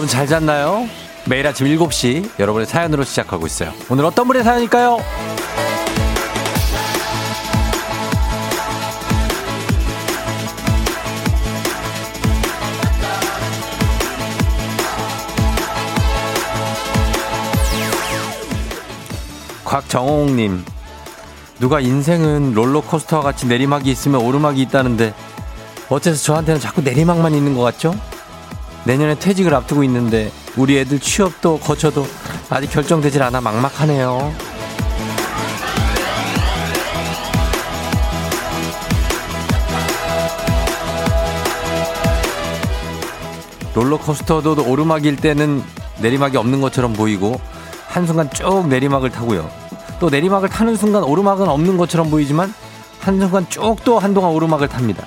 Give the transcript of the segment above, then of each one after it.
여러분 잘 잤나요? 매일 아침 7시 여러분의 사연으로 시작하고 있어요. 오늘 어떤 분의 사연일까요? 곽정홍님, 누가 인생은 롤러코스터와 같이 내리막이 있으면 오르막이 있다는데 어째서 저한테는 자꾸 내리막만 있는 것 같죠? 내년에 퇴직을 앞두고 있는데 우리 애들 취업도 거쳐도 아직 결정되질 않아 막막하네요. 롤러코스터도 오르막일 때는 내리막이 없는 것처럼 보이고 한순간 쭉 내리막을 타고요. 또 내리막을 타는 순간 오르막은 없는 것처럼 보이지만 한순간 쭉 또 한동안 오르막을 탑니다.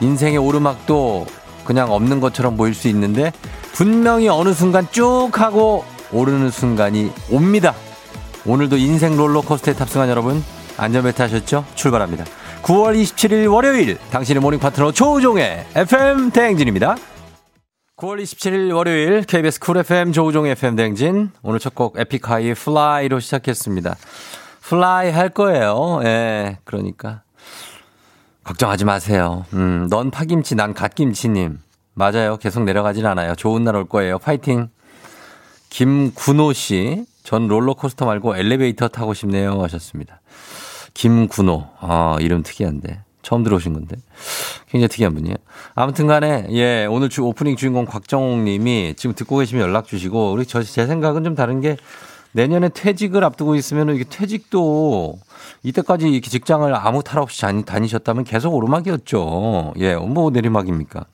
인생의 오르막도 그냥 없는 것처럼 보일 수 있는데 분명히 어느 순간 쭉 하고 오르는 순간이 옵니다. 오늘도 인생 롤러코스터에 탑승한 여러분 안전벨트 하셨죠? 출발합니다. 9월 27일 월요일 당신의 morning 파트너 조우종의 FM 대행진입니다. 9월 27일 월요일 KBS Cool FM 조우종의 FM 대행진 오늘 첫 곡 에픽하이의 Fly로 시작했습니다. Fly 할 거예요. 예, 그러니까 걱정하지 마세요. 음, 넌 파김치, 난 갓김치님. 맞아요. 계속 내려가진 않아요. 좋은 날 올 거예요. 파이팅. 김군호 씨. 전 롤러코스터 말고 엘리베이터 타고 싶네요. 하셨습니다. 김군호. 아, 이름 특이한데. 처음 들어오신 건데. 굉장히 특이한 분이에요. 아무튼 간에, 예, 오늘 주 오프닝 주인공 곽정옥 님이 지금 듣고 계시면 연락 주시고, 우리 저, 제 생각은 좀 다른 게 내년에 퇴직을 앞두고 있으면 이게 퇴직도 이때까지 이렇게 직장을 아무 탈 없이 다니셨다면 계속 오르막이었죠. 예, 뭐 내리막입니까?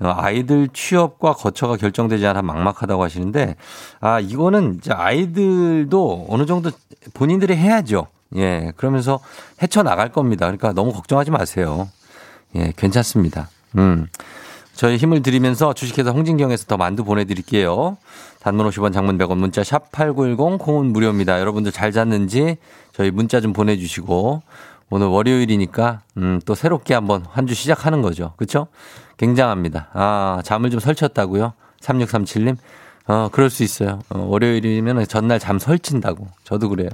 어, 아이들 취업과 거처가 결정되지 않아 막막하다고 하시는데, 아, 이거는 이제 아이들도 어느 정도 본인들이 해야죠. 예, 그러면서 헤쳐 나갈 겁니다. 그러니까 너무 걱정하지 마세요. 예, 괜찮습니다. 음. 저희 힘을 드리면서 주식회사 홍진경에서 더 만두 보내드릴게요. 단문 50원 장문 100원 문자 샵 8910 콩은 무료입니다. 여러분들 잘 잤는지 저희 문자 좀 보내주시고 오늘 월요일이니까 음, 또 새롭게 한번 한 주 시작하는 거죠. 그렇죠? 굉장합니다. 아 잠을 좀 설쳤다고요? 3637님? 어 그럴 수 있어요. 어, 월요일이면 전날 잠 설친다고. 저도 그래요.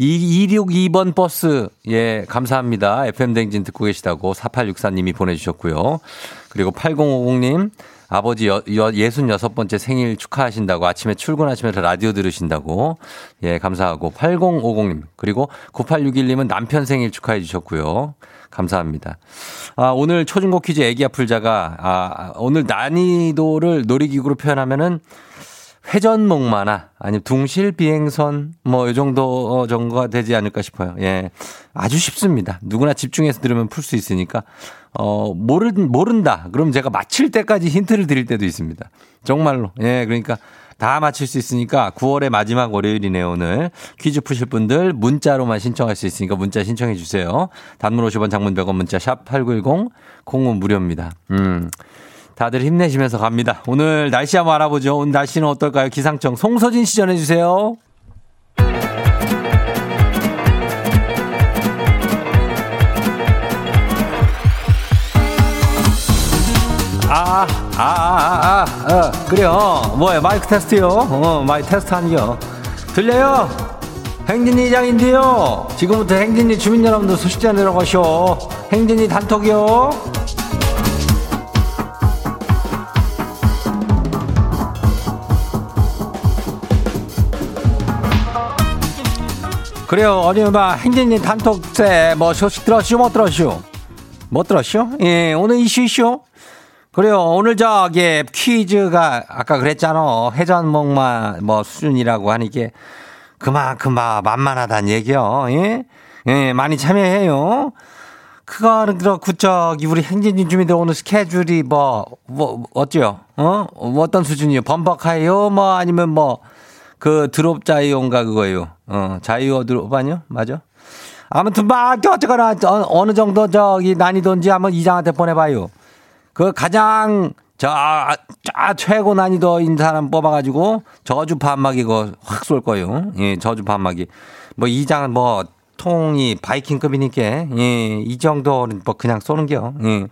262번 버스, 예, 감사합니다. FM댕진 듣고 계시다고 4864님이 보내주셨고요. 그리고 8050님, 아버지 여, 여, 66번째 생일 축하하신다고 아침에 출근하시면서 라디오 들으신다고. 예, 감사하고. 8050님, 그리고 9861님은 남편 생일 축하해 주셨고요. 감사합니다. 아, 오늘 초중고 퀴즈 애기야 풀자가, 아, 오늘 난이도를 놀이기구로 표현하면은 회전목마나 아니면 둥실 비행선 뭐 이 정도 어, 정도가 되지 않을까 싶어요. 예. 아주 쉽습니다. 누구나 집중해서 들으면 풀 수 있으니까 어 모르 모른다. 그럼 제가 맞힐 때까지 힌트를 드릴 때도 있습니다. 정말로. 예. 그러니까 다 맞힐 수 있으니까 9월의 마지막 월요일이네요, 오늘. 퀴즈 푸실 분들 문자로만 신청할 수 있으니까 문자 신청해 주세요. 단문 50원 장문 100원 문자 샵 8910 콩은 무료입니다. 음. 다들 힘내시면서 갑니다. 오늘 날씨 한번 알아보죠. 오늘 날씨는 어떨까요? 기상청 송소진 시 전해주세요. 아, 아, 아, 아, 어, 그래요. 뭐야, 마이크 테스트요? 어, 마이크 테스트 하니요. 들려요? 행진이 이장인데요. 지금부터 행진이 주민 여러분들 소식자 내려가쇼. 행진이 단톡이요. 그래요. 어디 봐 행진이 단톡세 뭐 소식 들었슈 못 들었슈? 못 들었슈? 예, 오늘 이슈 이슈. 그래요. 오늘 저기 퀴즈가 아까 그랬잖아. 회전목마 뭐 수준이라고 하니까 그만큼 막 만만하다는 얘기요. 예? 예, 많이 참여해요. 그거는 그렇고 저기 우리 행진이 주민들 오늘 스케줄이 뭐, 뭐, 어때요? 어? 뭐 어떤 수준이요? 범벅하요? 뭐 아니면 뭐, 그 드롭 자이온가 그거예요. 어, 자이오 드롭 아니요? 맞아? 아무튼 막 어쨌거나 어느 정도 저기 난이도인지 한번 이장한테 보내봐요. 그 가장 저, 저 최고 난이도인 사람 뽑아가지고 저주 판막 이거 확 쏠 거예요. 예, 저주 판막이. 뭐 이장은 뭐 통이 바이킹급이니까 예, 이 정도는 뭐 그냥 쏘는겨. 예.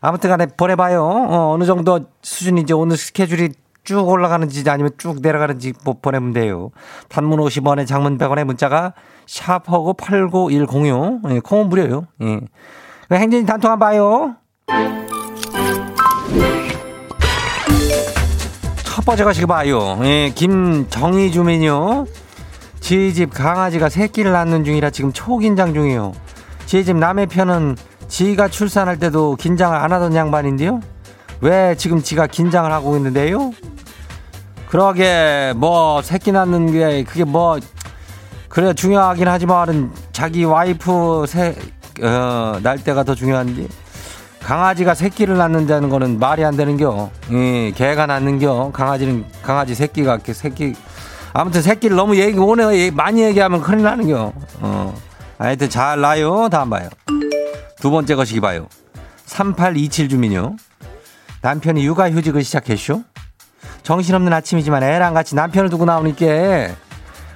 아무튼 간에 보내봐요. 어, 어느 정도 수준인지 오늘 스케줄이 쭉 올라가는지 아니면 쭉 내려가는지 뭐 보내면 돼요. 단문 50원에 장문 100원에 문자가 샵하고 89106. 예, 콩은 무료요. 예. 행진이 단통 한번 봐요. 첫 번째 가시기 봐요. 예, 김정희 주민요. 지희 집 강아지가 새끼를 낳는 중이라 지금 초긴장 중이에요. 지희 집 남의 편은 지가 출산할 때도 긴장을 안 하던 양반인데요. 왜 지금 지가 긴장을 하고 있는데요? 그러게 뭐 새끼 낳는 게 그게 뭐 그래 중요하긴 하지만은 자기 와이프 새, 어, 날 때가 더 중요한데 강아지가 새끼를 낳는다는 거는 말이 안 되는겨. 예, 개가 낳는겨. 강아지는 강아지 새끼가 새끼 아무튼 새끼를 너무 얘기 오늘 많이 얘기하면 큰일 나는겨. 어. 하여튼 잘 나요. 다음 봐요. 두 번째 것이기 봐요. 3827 주민요. 남편이 육아휴직을 시작했쇼. 정신없는 아침이지만 애랑 같이 남편을 두고 나오니까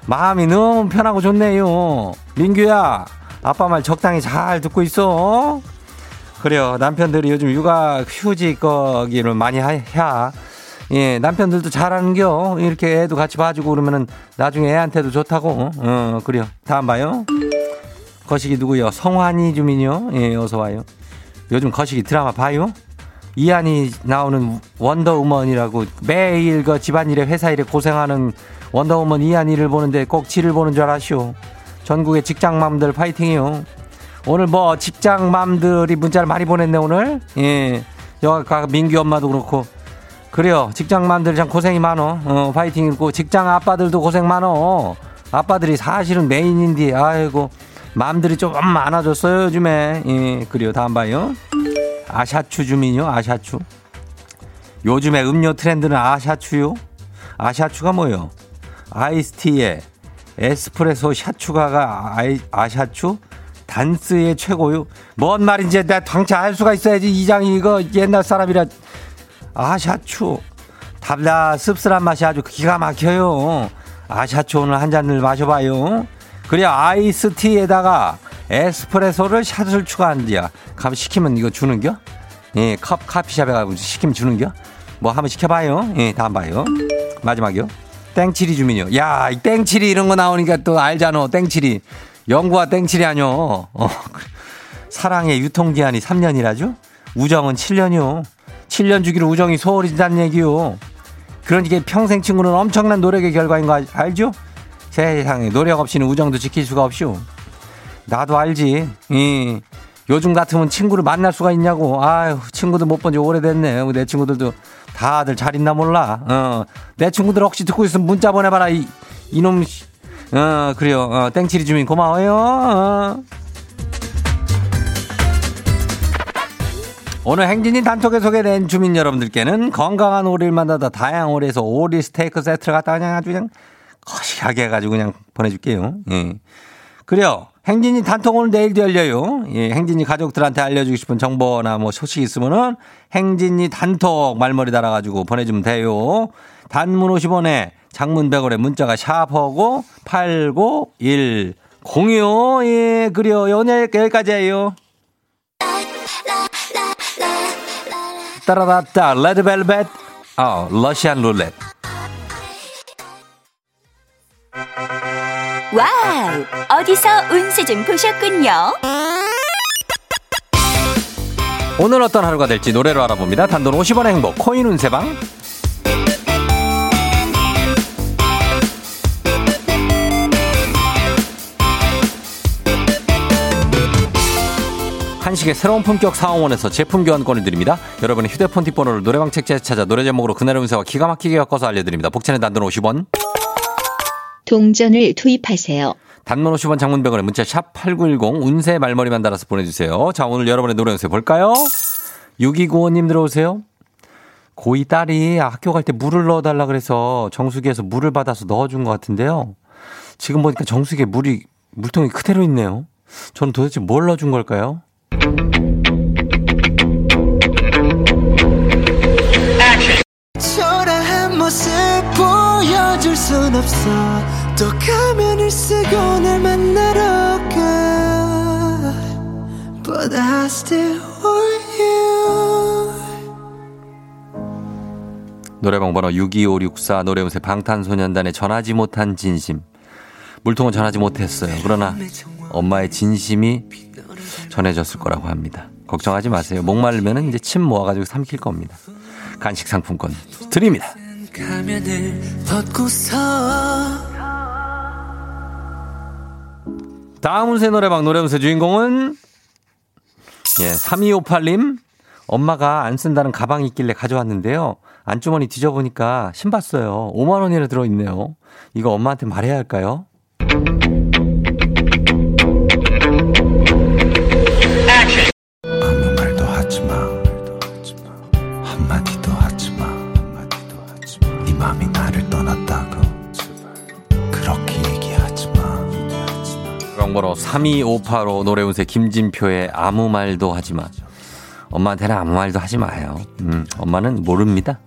마음이 너무 편하고 좋네요. 민규야, 아빠 말 적당히 잘 듣고 있어. 그래요. 남편들이 요즘 육아휴직 거기를 많이 해야. 예, 남편들도 잘하는겨. 이렇게 애도 같이 봐주고 그러면은 나중에 애한테도 좋다고. 어, 그래요. 다음 봐요. 거시기 누구요? 성환이 주민요. 예, 어서 와요. 요즘 거시기 드라마 봐요? 이한이 나오는 원더우먼이라고 매일 그 집안일에 회사 일에 고생하는 원더우먼 이한이를 보는데 꼭 지를 보는 줄 아시오. 전국의 직장맘들 파이팅이요. 오늘 뭐 직장맘들이 문자를 많이 보냈네 오늘. 예. 여가 민규 엄마도 그렇고 그래요. 직장맘들 참 고생이 많어. 어, 파이팅이고 직장 아빠들도 고생 많어. 아빠들이 사실은 메인인데 아이고 맘들이 좀 많아졌어요 요즘에. 예. 그래요. 다음 봐요. 아샤추 주민요, 아샤추. 요즘에 음료 트렌드는 아샤추요? 아샤추가 뭐요? 아이스티에 에스프레소 샤추가가 아이, 아샤추? 단스의 최고요? 뭔 말인지 내가 당차 알 수가 있어야지. 이장이 이거 옛날 사람이라. 아샤추. 달라 씁쓸한 맛이 아주 기가 막혀요. 아샤추 오늘 한 잔을 마셔봐요. 그래 아이스티에다가 에스프레소를 샷을 추가한디야. 가면 시키면 이거 주는겨? 예, 컵 카피샵에 가고 시키면 주는겨? 뭐 한번 시켜봐요. 예, 다음 봐요. 마지막이요. 땡칠이 주민요. 야, 이 땡칠이 이런 거 나오니까 또 알잖아. 땡칠이. 영구와 땡칠이 아뇨. 어, 사랑의 유통기한이 3년이라죠? 우정은 7년이요. 7년 주기로 우정이 소홀해진다는 얘기요. 그러니까 평생 친구는 엄청난 노력의 결과인 거 알죠? 세상에 노력 없이는 우정도 지킬 수가 없슈. 나도 알지. 이 요즘 같으면 친구를 만날 수가 있냐고. 아유, 친구들 못 본 지 오래됐네. 내 친구들도 다들 잘 있나 몰라. 어, 내 친구들 혹시 듣고 있으면 문자 보내봐라. 이, 이놈, 어, 그래요. 어, 땡치리 주민 고마워요. 어. 오늘 행진이 단톡에 소개된 주민 여러분들께는 건강한 오리를 만나다 다양한 오리에서 오리 스테이크 세트를 갖다 그냥 아주 그냥 거시하게 해가지고 그냥 보내줄게요. 예. 그래요. 행진이 단톡 오늘 내일도 열려요. 예, 행진이 가족들한테 알려주고 싶은 정보나 뭐 소식 있으면은 행진이 단톡 말머리 달아가지고 보내주면 돼요. 단문 50원에 장문 100원에 문자가 샤프하고 8910이요. 예, 그래요. 오늘 여기까지예요. 따라다따 레드벨벳 어, Russian Roulette 와우! 어디서 운세 좀 보셨군요. 오늘 어떤 하루가 될지 노래로 알아봅니다. 단돈 50원의 행복 코인 운세방 한식의 새로운 품격 사원에서 제품 교환권을 드립니다. 여러분의 휴대폰 뒷번호를 노래방 책자에 찾아 노래 제목으로 그날의 운세와 기가 막히게 엮어서 알려드립니다. 복채는 단돈 50원. 동전을 투입하세요. 단문 50원 장문병원에 문자 샵8910 운세 말머리만 달아서 보내주세요. 자, 오늘 여러분의 노래 운세 볼까요? 6295님 들어오세요. 고이 딸이 학교 갈 때 물을 넣어달라 그래서 정수기에서 물을 받아서 넣어준 것 같은데요. 지금 보니까 정수기에 물이, 물통이 그대로 있네요. 저는 도대체 뭘 넣어준 걸까요? 초라한 모습 보여줄 순 없어 또 가면을 쓰고 날 만나러 가 But I still want you 노래방 번호 62564 노래음새 방탄소년단의 전하지 못한 진심. 물통은 전하지 못했어요. 그러나 엄마의 진심이 전해졌을 거라고 합니다. 걱정하지 마세요. 목마르면 이제 침 모아가지고 삼킬 겁니다. 간식 상품권 드립니다. 다음 운세 노래방 노래 운세 주인공은 예, 3258님 엄마가 안 쓴다는 가방이 있길래 가져왔는데요. 안주머니 뒤져보니까 신봤어요. 5만 원이나 들어있네요. 이거 엄마한테 말해야 할까요? 번호 32585 노래운세 김진표의 아무 말도 하지 마. 엄마한테는 아무 말도 하지 마요. 음, 엄마는 모릅니다.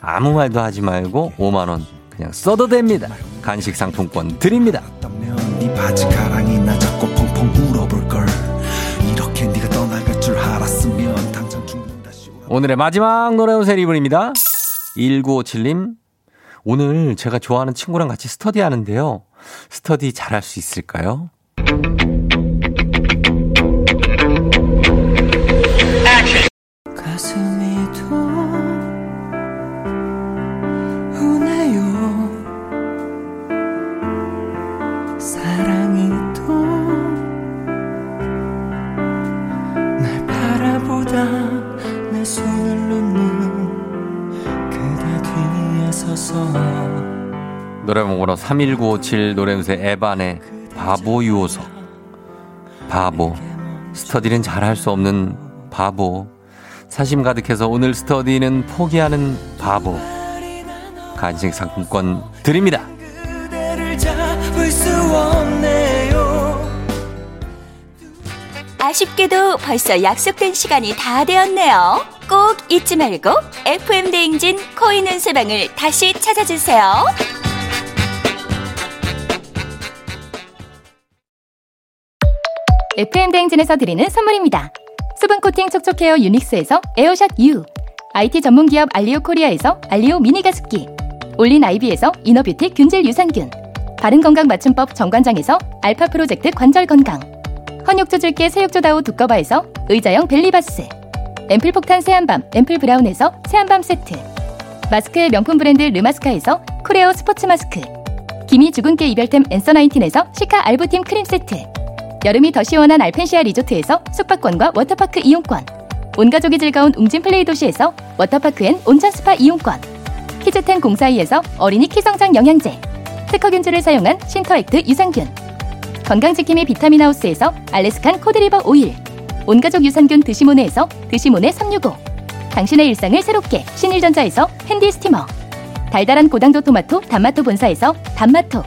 아무 말도 하지 말고 5만 원 그냥 써도 됩니다. 간식 상품권 드립니다. 네 바지 가랑이 나 잡고 펑펑 울어볼 걸. 이렇게 네가 떠나갈 줄 알았으면 당장 죽는다 시 오늘의 마지막 노래운세 리분입니다. 1957님. 오늘 제가 좋아하는 친구랑 같이 스터디 하는데요. 스터디 잘할 수 있을까요? 가슴이 또 우네요. 사랑이 또날 바라보다 내 손을 놓는 그대 뒤에 서서 노래방 번호 31957 노래운세 에반의 바보 유호석. 바보. 스터디는 잘할 수 없는 바보. 사심 가득해서 오늘 스터디는 포기하는 바보. 간식 상품권 드립니다. 아쉽게도 벌써 약속된 시간이 다 되었네요. 꼭 잊지 말고 FM 대행진 코인 운세방을 다시 찾아주세요. FM 대행진에서 드리는 선물입니다. 수분 코팅 촉촉 헤어 유닉스에서 에어샷 U, IT 전문 기업 알리오 코리아에서 알리오 미니 가습기, 올린 아이비에서 이너뷰티 균질 유산균, 바른 건강 맞춤법 정관장에서 알파 프로젝트 관절 건강, 헌 욕조 줄게 새 욕조 다오 두꺼바에서 의자형 벨리바스, 앰플 폭탄 세안밤 앰플 브라운에서 세안밤 세트, 마스크의 명품 브랜드 르마스카에서 코레오 스포츠 마스크, 기미 주근깨 이별템 앤서 나인틴에서 시카 알부틴 크림 세트, 여름이 더 시원한 알펜시아 리조트에서 숙박권과 워터파크 이용권. 온 가족이 즐거운 웅진 플레이 도시에서 워터파크 and 온천 스파 이용권. 키즈텐 공사이에서 어린이 키성장 영양제. 특허균주를 사용한 신터액트 유산균. 건강지킴이 비타민하우스에서 Alaskan cod liver oil. 온가족 유산균 드시모네에서 드시모네 365 당신의 일상을 새롭게 신일전자에서 handy steamer. 달달한 고당도 토마토 단마토 본사에서 단마토.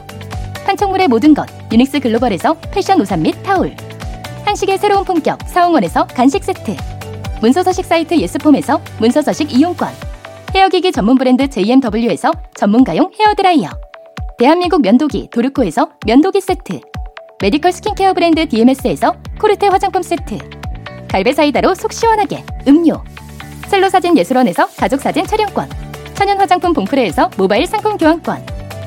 판촉물의 모든 것 유닉스 글로벌에서 패션 우산 및 타올 한식의 새로운 품격 사홍원에서 간식 세트 문서서식 사이트 예스폼에서 문서서식 이용권 헤어기기 전문 브랜드 JMW에서 전문가용 헤어드라이어 대한민국 면도기 도르코에서 면도기 세트 medical skincare 브랜드 DMS에서 코르테 화장품 세트 갈배 사이다로 속 시원하게 음료 셀로 사진 예술원에서 가족 사진 촬영권 천연 화장품 봉프레에서 모바일 상품 교환권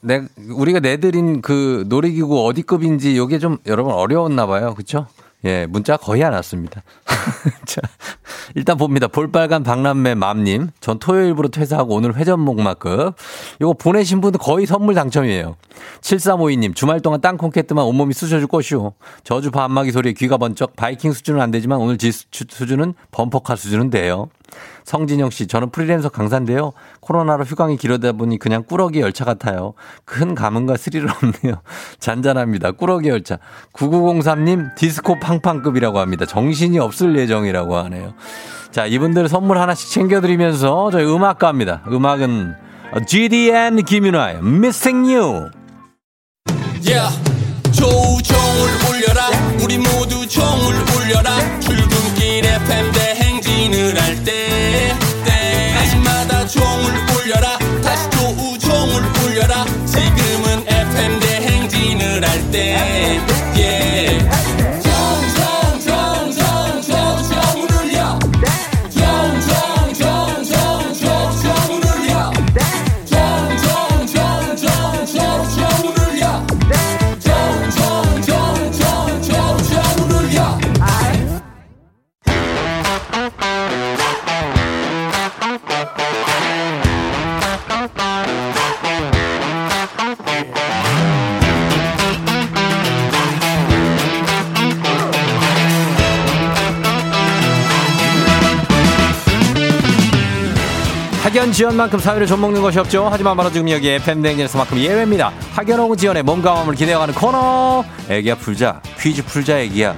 내, 우리가 내드린 그 놀이기구 어디 급인지 요게 좀 여러분 어려웠나 봐요. 그쵸? 예, 문자 거의 안 왔습니다. 자, 일단 봅니다. 볼빨간 박람회 맘님. 전 토요일부로 퇴사하고 오늘 회전목마급. 요거 보내신 분들 거의 선물 당첨이에요. 7352님. 주말 동안 땅콩 캣트만 온몸이 쑤셔줄 것이오. 저주 반마기 소리에 귀가 번쩍. 바이킹 수준은 안 되지만 오늘 지 수준은 범퍼카 수준은 돼요. 성진영 씨, 저는 프리랜서 강사인데요. 코로나로 휴강이 길어다 보니 그냥 꾸러기 열차 같아요. 큰 감흥과 스릴은 없네요. 잔잔합니다. 꾸러기 열차. 9903님, 디스코 팡팡급이라고 합니다. 정신이 없을 예정이라고 하네요. 자, 이분들 선물 하나씩 챙겨드리면서 저희 음악 갑니다. 음악은 GDN 김윤아의 Missing You. Yeah. 조종을 울려라 우리 모두 종을 울려라 출근길 FM 대행 종을 울려라. 다시 조우종을 울려라 학연 지연만큼 사회를 좀먹는 것이 없죠. 하지만 바로 지금 여기 FM 대행진에서만큼 예외입니다. 오고 지연의 몸과 마음을 기대어가는 코너. 애기야 풀자. 퀴즈 풀자 애기야.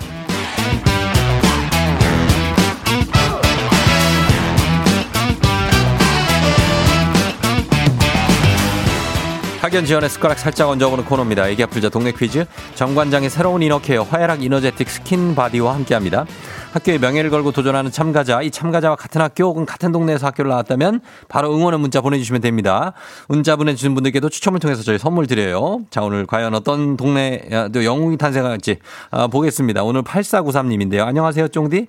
학연 지연에 숟가락 살짝 얹어보는 코너입니다. 애기야 풀자 동네 퀴즈. 정관장의 새로운 inner care 화해락 이너제틱 스킨 바디와 함께합니다. 학교의 명예를 걸고 도전하는 참가자, 이 참가자와 같은 학교 혹은 같은 동네에서 학교를 나왔다면 바로 응원의 문자 보내주시면 됩니다. 문자 보내주신 분들께도 추첨을 통해서 저희 선물 드려요. 자, 오늘 과연 어떤 동네, 야, 또 영웅이 탄생할지 아, 보겠습니다. 오늘 8493님인데요. 안녕하세요, 쫑디.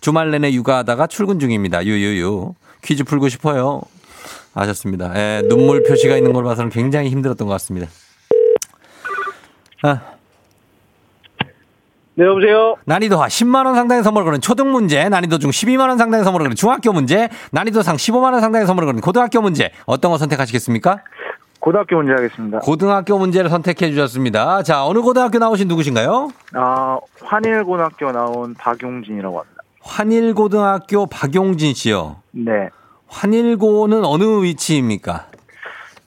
주말 내내 육아하다가 출근 중입니다. 유유유. 퀴즈 풀고 싶어요. 아셨습니다. 예, 눈물 표시가 있는 걸 봐서는 굉장히 힘들었던 것 같습니다. 아, 네, 여보세요? 난이도 하 10만 원 상당의 선물을 거는 초등 문제, 난이도 중 12만 원 상당의 선물을 거는 중학교 문제, 난이도 상 15만 원 상당의 선물을 거는 고등학교 문제. 어떤 거 선택하시겠습니까? 고등학교 문제 하겠습니다. 고등학교 문제를 선택해 주셨습니다. 자, 어느 고등학교 나오신 누구신가요? 아, 환일고등학교 나온 박용진이라고 합니다. 환일고등학교 박용진 씨요. 네. 환일고는 어느 위치입니까?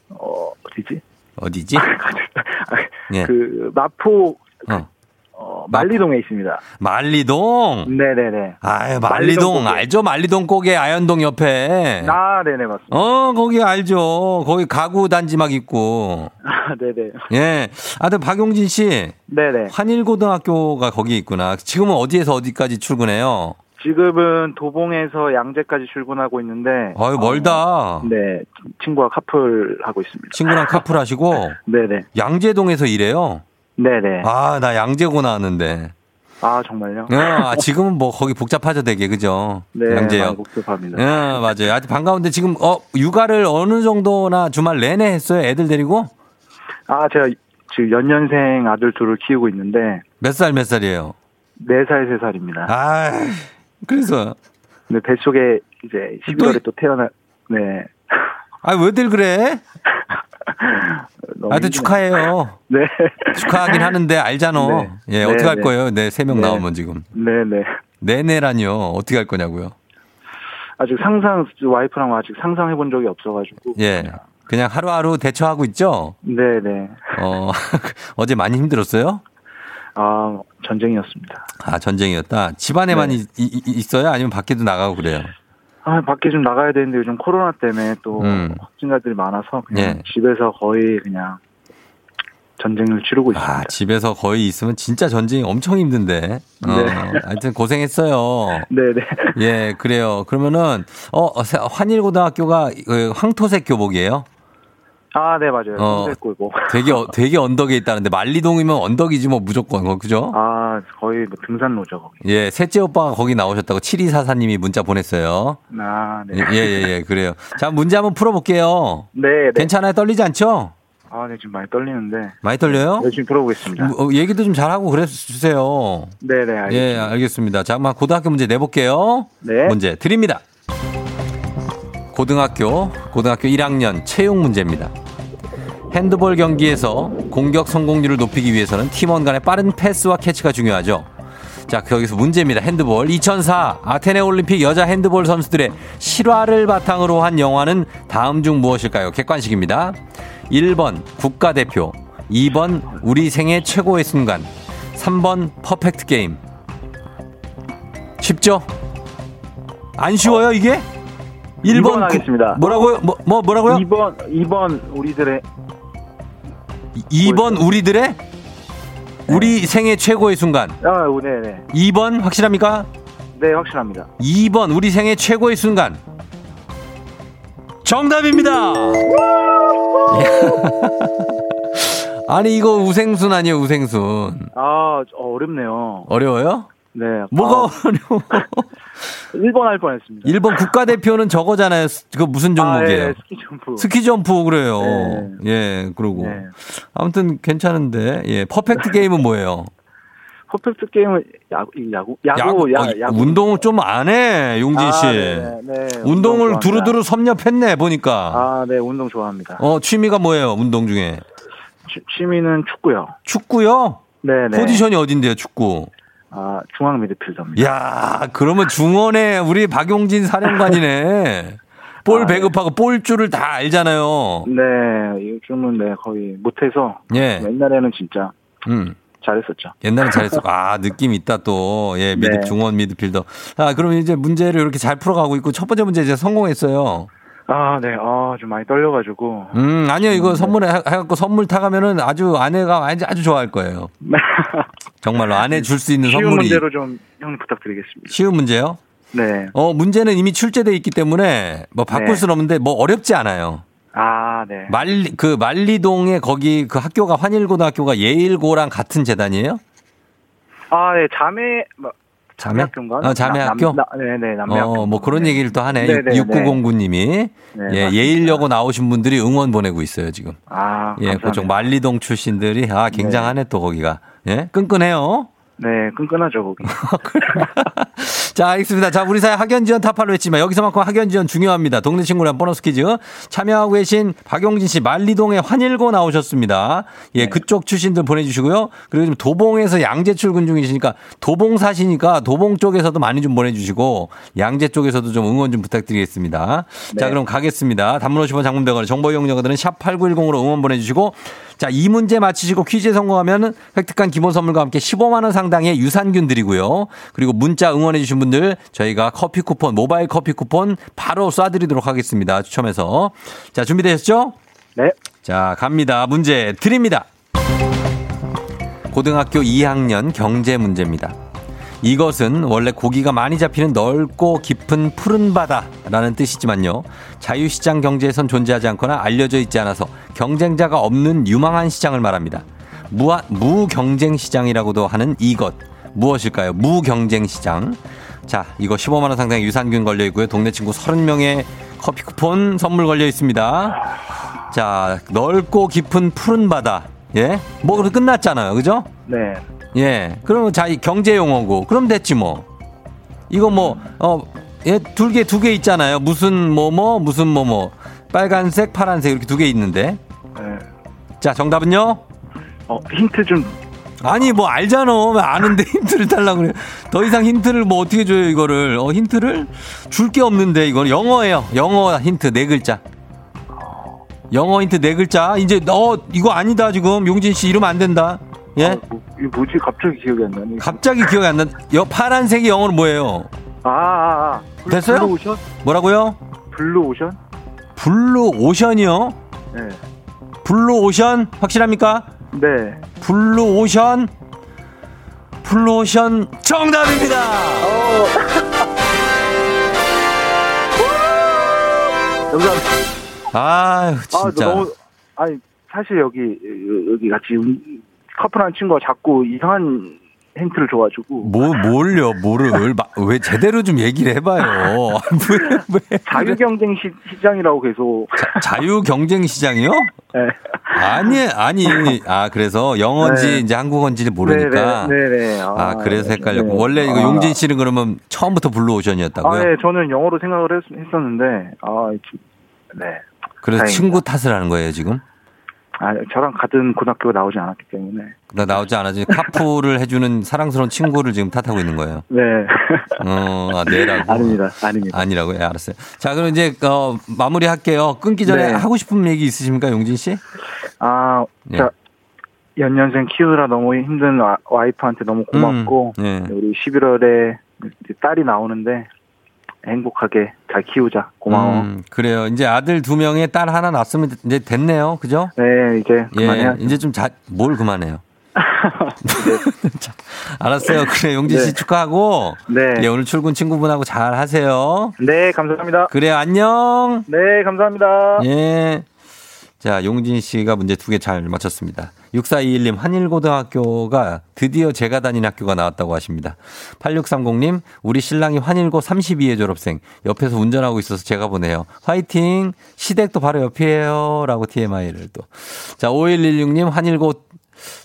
어, 어디지? 어디지? 예. 그, 마포, 어. 어, 만리동에 있습니다. 만리동. 네네네. 아유, 말리동 고개. 알죠? 만리동 고개 아현동 옆에. 아, 네네, 맞습니다. 어, 거기 알죠. 거기 가구 단지 막 있고. 아, 네네. 예. 아, 근데 박용진 씨, 네네. 환일고등학교가 거기 있구나. 지금은 어디에서 어디까지 출근해요? 지금은 도봉에서 양재까지 출근하고 있는데. 아유, 멀다. 네. 친구와 카풀 하고 있습니다. 친구랑 카풀 하시고, 네네. 양재동에서 일해요? 네네. 아, 나 양재고 나왔는데. 아, 정말요? 어, 아, 지금은 뭐 거기 복잡하죠, 되게. 그죠? 네. 양재역. 복잡합니다. 예, 맞아요. 아주 반가운데 지금, 어, 육아를 어느 정도나 주말 내내 했어요? 애들 데리고? 아, 제가 지금 연년생 아들 둘을 키우고 있는데, 몇 살, 몇 살이에요? 4살, 3살입니다. 아, 그래서. 근데 뱃속에 이제 11월에 또 태어나, 네. 아, 왜들 그래? 하여튼. 축하해요. 네. 축하하긴 하는데 알잖아. 네. 예, 네, 어떻게 할 네. 거예요? 네, 세명 네. 나오면 지금. 네 네. 네네라니요. 어떻게 할 거냐고요? 아직 상상, 와이프랑 아직 상상해 본 적이 없어 가지고. 예. 그냥 하루하루 대처하고 있죠? 네 네. 어, 어제 많이 힘들었어요? 아, 전쟁이었습니다. 아, 전쟁이었다. 집안에만 네. 이- 있어요? 아니면 밖에도 나가고 그래요? 아, 밖에 좀 나가야 되는데 요즘 코로나 때문에 또 음. 확진자들이 많아서 그냥 예. 집에서 거의 그냥 전쟁을 치르고 있습니다. 아, 집에서 거의 있으면 진짜 전쟁이 엄청 힘든데. 어, 네. 하여튼 고생했어요. 네네. 예, 그래요. 그러면은, 어, 환일고등학교가 그 황토색 교복이에요? 아, 네, 맞아요. 어. 손대꾸고. 되게, 어- 되게 언덕에 있다는데, 말리동이면 언덕이지 뭐 무조건, 어, 그죠? 아, 거의 뭐 등산로죠, 거기. 예, 셋째 오빠가 거기 나오셨다고 7244님이 문자 보냈어요. 아, 네. 예, 예, 예, 그래요. 자, 문제 한번 풀어볼게요. 네, 네. 괜찮아요? 떨리지 않죠? 아, 네, 지금 많이 떨리는데. 많이 떨려요? 열심히 풀어보겠습니다. 어, 얘기도 좀 잘하고 그래 주세요. 네네, 알겠습니다. 예, 알겠습니다. 자, 막 고등학교 문제 내볼게요. 네. 문제 드립니다. 고등학교, 고등학교 1학년 체육 문제입니다. 핸드볼 경기에서 공격 성공률을 높이기 위해서는 팀원 간의 빠른 패스와 캐치가 중요하죠. 자, 거기서 문제입니다. 핸드볼. 2004 아테네 올림픽 여자 핸드볼 선수들의 실화를 바탕으로 한 영화는 다음 중 무엇일까요? 객관식입니다. 1번 국가대표, 2번 우리 생애 최고의 순간, 3번 퍼펙트 게임. 쉽죠? 안 쉬워요, 이게? 1번 이번 하겠습니다. 뭐라고요? 뭐, 뭐 뭐라고요? 2번 2번 우리들의 2번 우리들의 우리 생애 최고의 순간. 아, 네네. 2번 확실합니까? 네, 확실합니다. 2번 우리 생애 최고의 순간. 정답입니다. 아니 이거 우생순 아니에요 우생순. 아, 어, 어렵네요. 어려워요? 네. 뭐가 아, 어려워? 1번 할 뻔했습니다. 1번 국가대표는 저거잖아요. 그 무슨 종목이에요? 아, 예, 스키 점프. 스키 점프 그래요. 네. 예, 그러고 네. 아무튼 괜찮은데 예, 퍼펙트 게임은 뭐예요? 퍼펙트 게임은 야구, 이 야구, 야구, 야, 어, 야구. 운동을 좀 안 해, 용진 씨. 아, 네, 네. 운동을 운동. 두루두루 섭렵했네 보니까. 아, 네, 운동 좋아합니다. 어 취미가 뭐예요? 운동 중에 취, 취미는 축구요. 축구요? 네, 네. 포지션이 어딘데요? 축구. 아, 중앙 미드필더입니다. 야, 그러면 중원에 우리 박용진 사령관이네. 볼 아, 네. 배급하고 볼줄을 다 알잖아요. 네, 요즘은 네, 거의 못해서 예. 옛날에는 진짜 음. 잘했었죠. 옛날에 잘했어. 아, 느낌 있다 또. 예, 미드, 네. 중원 미드필더. 아, 그럼 이제 문제를 이렇게 잘 풀어가고 있고 첫 번째 문제 이제 성공했어요. 아, 네, 아, 좀 많이 떨려가지고. 음, 아니요. 이거 선물해, 해갖고 선물 타가면은 아주 아내가 아주, 아주 좋아할 거예요. 정말로 아내 줄 수 있는 쉬운 선물이. 문제로 좀 형님 부탁드리겠습니다. 쉬운 문제요? 네. 어, 문제는 이미 출제돼 있기 때문에 뭐 바꿀 네. 수는 없는데 뭐 어렵지 않아요. 아, 네. 말리, 그 말리동에 거기 그 학교가 환일고등학교가 예일고랑 같은 재단이에요? 아, 네, 자매, 뭐, 자매? 자매학교인가? 어, 자매학교? 네네, 남매학교. 어, 뭐 그런 얘기를 또 하네. 네, 네, 6909님이. 네, 예. 예일여고 나오신 분들이 응원 보내고 있어요, 지금. 아, 예, 감사합니다. 그쪽 말리동 출신들이 아, 굉장하네 또 거기가. 예, 끈끈해요. 네, 끈끈하죠, 거기. 자, 알겠습니다. 자, 우리 사회 학연 지원 타파로 했지만 여기서만큼 학연 지원 중요합니다. 동네 친구랑 보너스 퀴즈. 참여하고 계신 박용진 씨 말리동에 환일고 나오셨습니다. 네. 예, 그쪽 출신들 보내주시고요. 그리고 지금 도봉에서 양재 출근 중이시니까 도봉 사시니까 도봉 쪽에서도 많이 좀 보내주시고 양재 쪽에서도 좀 응원 좀 부탁드리겠습니다. 자, 네. 그럼 가겠습니다. 단문 50원 장문병원에 정보 이용료들은 샵 8910으로 응원 보내주시고 자, 이 문제 맞히시고 퀴즈에 성공하면 획득한 기본 선물과 함께 15만 원 상당의 유산균 드리고요. 그리고 문자 응원해 주신 분들 저희가 커피 쿠폰, 모바일 커피 쿠폰 바로 쏴드리도록 하겠습니다. 추첨해서. 자, 준비되셨죠? 네. 자, 갑니다. 문제 드립니다. 고등학교 2학년 경제 문제입니다. 이것은 원래 고기가 많이 잡히는 넓고 깊은 푸른 바다라는 뜻이지만요. 자유시장 경제에선 존재하지 않거나 알려져 있지 않아서 경쟁자가 없는 유망한 시장을 말합니다. 무하, 무경쟁 시장이라고도 하는 이것. 무엇일까요? 무경쟁 시장. 자, 이거 15만원 상당의 유산균 걸려 있고요. 동네 친구 30명의 커피 쿠폰 선물 걸려 있습니다. 자, 넓고 깊은 푸른 바다. 예? 뭐, 끝났잖아요. 그죠? 네. 예. 그러면 자, 이 경제 용어고. 그럼 됐지 뭐. 이거 뭐, 어, 예, 두 개, 두 개 있잖아요. 무슨 뭐, 뭐, 무슨 뭐, 뭐. 빨간색, 파란색 이렇게 두 개 있는데. 네. 자, 정답은요? 어, 힌트 좀, 아니, 뭐, 알잖아. 왜 아는데 힌트를 달라고 그래. 더 이상 힌트를 뭐 어떻게 줘요, 이거를. 어, 힌트를 줄 게 없는데, 이거는 영어예요. 영어 힌트 네 글자. 영어 힌트 네 글자. 이제, 어, 이거 아니다, 지금. 용진 씨 이러면 안 된다. 예? 어, 뭐, 뭐지? 갑자기 기억이 안 나네. 갑자기 기억이 안 나. 여, 파란색이 영어로 뭐예요? 아, 아, 아. 블- 됐어요? 블루 오션? 뭐라고요? 블루 오션? 블루 오션이요? 네. 블루 오션? 확실합니까? 네. 블루 오션? 블루 오션 정답입니다! 감사합니다. 아유, 아, 진짜. 너무, 아니, 사실 여기, 여기 같이 음, 카풀한 친구가 자꾸 이상한 힌트를 줘가지고. 뭐, 뭘요, 뭐를. 마- 왜 제대로 좀 얘기를 해봐요. 왜, 왜. 자유 경쟁 시, 시장이라고 계속. 자 유 경쟁 시장이요? 네. 아니, 아니. 아, 그래서 영어인지 네. 이제 한국어인지를 모르니까. 네네. 네네. 아, 그래서 헷갈렸고. 네. 원래 이거 아. 용진 씨는 그러면 처음부터 블루 오션이었다고요? 아, 네. 저는 영어로 생각을 했, 했었는데, 아, 좀, 네. 그래서 다행이다. 친구 탓을 하는 거예요, 지금? 아, 저랑 같은 고등학교가 나오지 않았기 때문에. 나 나오지 않아지 카풀을 해주는 사랑스러운 친구를 지금 탓하고 있는 거예요. 네. 어, 아, 네라고. 아닙니다. 아닙니다. 아니라고요? 예, 알았어요. 자, 그럼 이제, 어, 마무리 할게요. 끊기 전에 네. 하고 싶은 얘기 있으십니까, 용진 씨? 아, 네. 자, 연년생 키우느라 너무 힘든 와- 와이프한테 너무 고맙고, 음, 네. 우리 11월에 딸이 나오는데, 행복하게 잘 키우자. 고마워. 음, 그래요. 이제 아들 두 명에 딸 하나 낳았으면 이제 됐네요. 그죠? 네, 이제 그만해야 예, 이제 좀 자, 뭘 그만해요. 자, 알았어요. 그래, 용진 씨 네. 축하하고. 네. 예, 오늘 출근 친구분하고 잘 하세요. 네, 감사합니다. 그래, 안녕. 네, 감사합니다. 예. 자, 용진 씨가 문제 두 개 잘 맞췄습니다. 6421님, 한일고등학교가 드디어 제가 다닌 학교가 나왔다고 하십니다. 8630님, 우리 신랑이 환일고 32회 졸업생. 옆에서 운전하고 있어서 제가 보내요. 화이팅! 시댁도 바로 옆이에요. 라고 TMI를 또. 자, 5116님, 환일고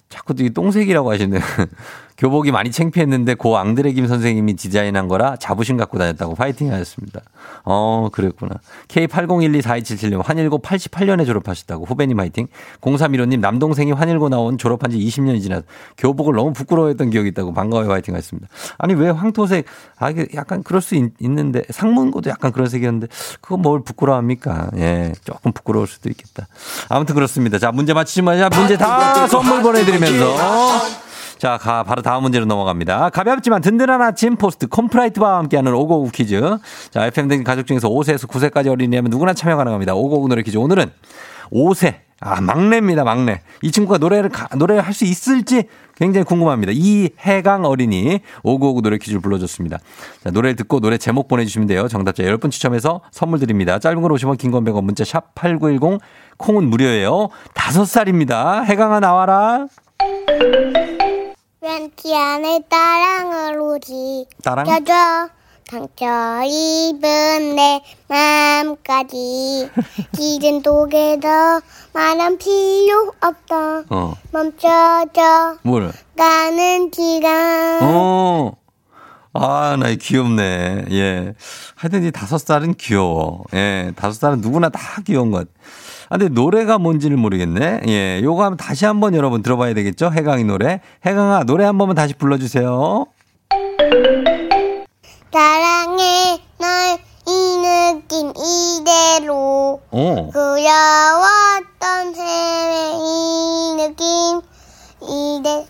자꾸 이 똥색이라고 하시네요. 교복이 많이 창피했는데 고 앙드레 김 선생님이 디자인한 거라 자부심 갖고 다녔다고 파이팅 하셨습니다. 어, 그랬구나. K80124277님 환일고 88년에 졸업하셨다고 후배님 화이팅. 0315님 남동생이 환일고 나온 졸업한 지 20년이 지나 교복을 너무 부끄러워했던 기억이 있다고 반가워요 화이팅 하셨습니다. 아니 왜 황토색 아 이게 약간 그럴 수 있, 는데 상문고도 약간 그런 색이었는데 그거 뭘 부끄러워합니까? 예, 조금 부끄러울 수도 있겠다. 아무튼 그렇습니다. 자 문제 맞히시면 자 문제 다 선물 보내 드 리면서. 자, 가, 바로 다음 문제로 넘어갑니다. 가볍지만 든든한 아침 포스트 콘푸라이트와 함께하는 오고구 퀴즈. 자, FM 등 가족 중에서 5세에서 9세까지 어린이라면 누구나 참여 가능합니다. 오고구 노래 퀴즈. 오늘은 5세. 아, 막내입니다, 막내. 이 친구가 노래를, 가, 노래를 할 수 있을지 굉장히 궁금합니다. 이해강 어린이 오고오구 노래 퀴즈를 불러줬습니다. 자, 노래를 듣고 노래 제목 보내주시면 돼요. 정답자 10분 추첨해서 선물 드립니다. 짧은 걸 오시면 긴건 100원 문자 샵 8910 콩은 무료예요. 5살입니다. 해강아 나와라. 왠지 안에 따랑을 오지 따랑? 껴줘 상처 입은 내 맘까지 기준 독에도 말은 필요 없다 어, 멈춰줘 뭘? 가는 시간 어. 아, 나 귀엽네. 예. 하여튼 이 다섯 살은 귀여워. 예. 다섯 살은 누구나 다 귀여운 것. 아, 근데 노래가 뭔지를 모르겠네. 예. 요거 한번 다시 한번 여러분 들어봐야 되겠죠? 해강이 노래. 해강아, 노래 한 번만 다시 불러주세요. 사랑해 널 이 느낌 이대로 어. 그려왔던 새의 이 느낌 이대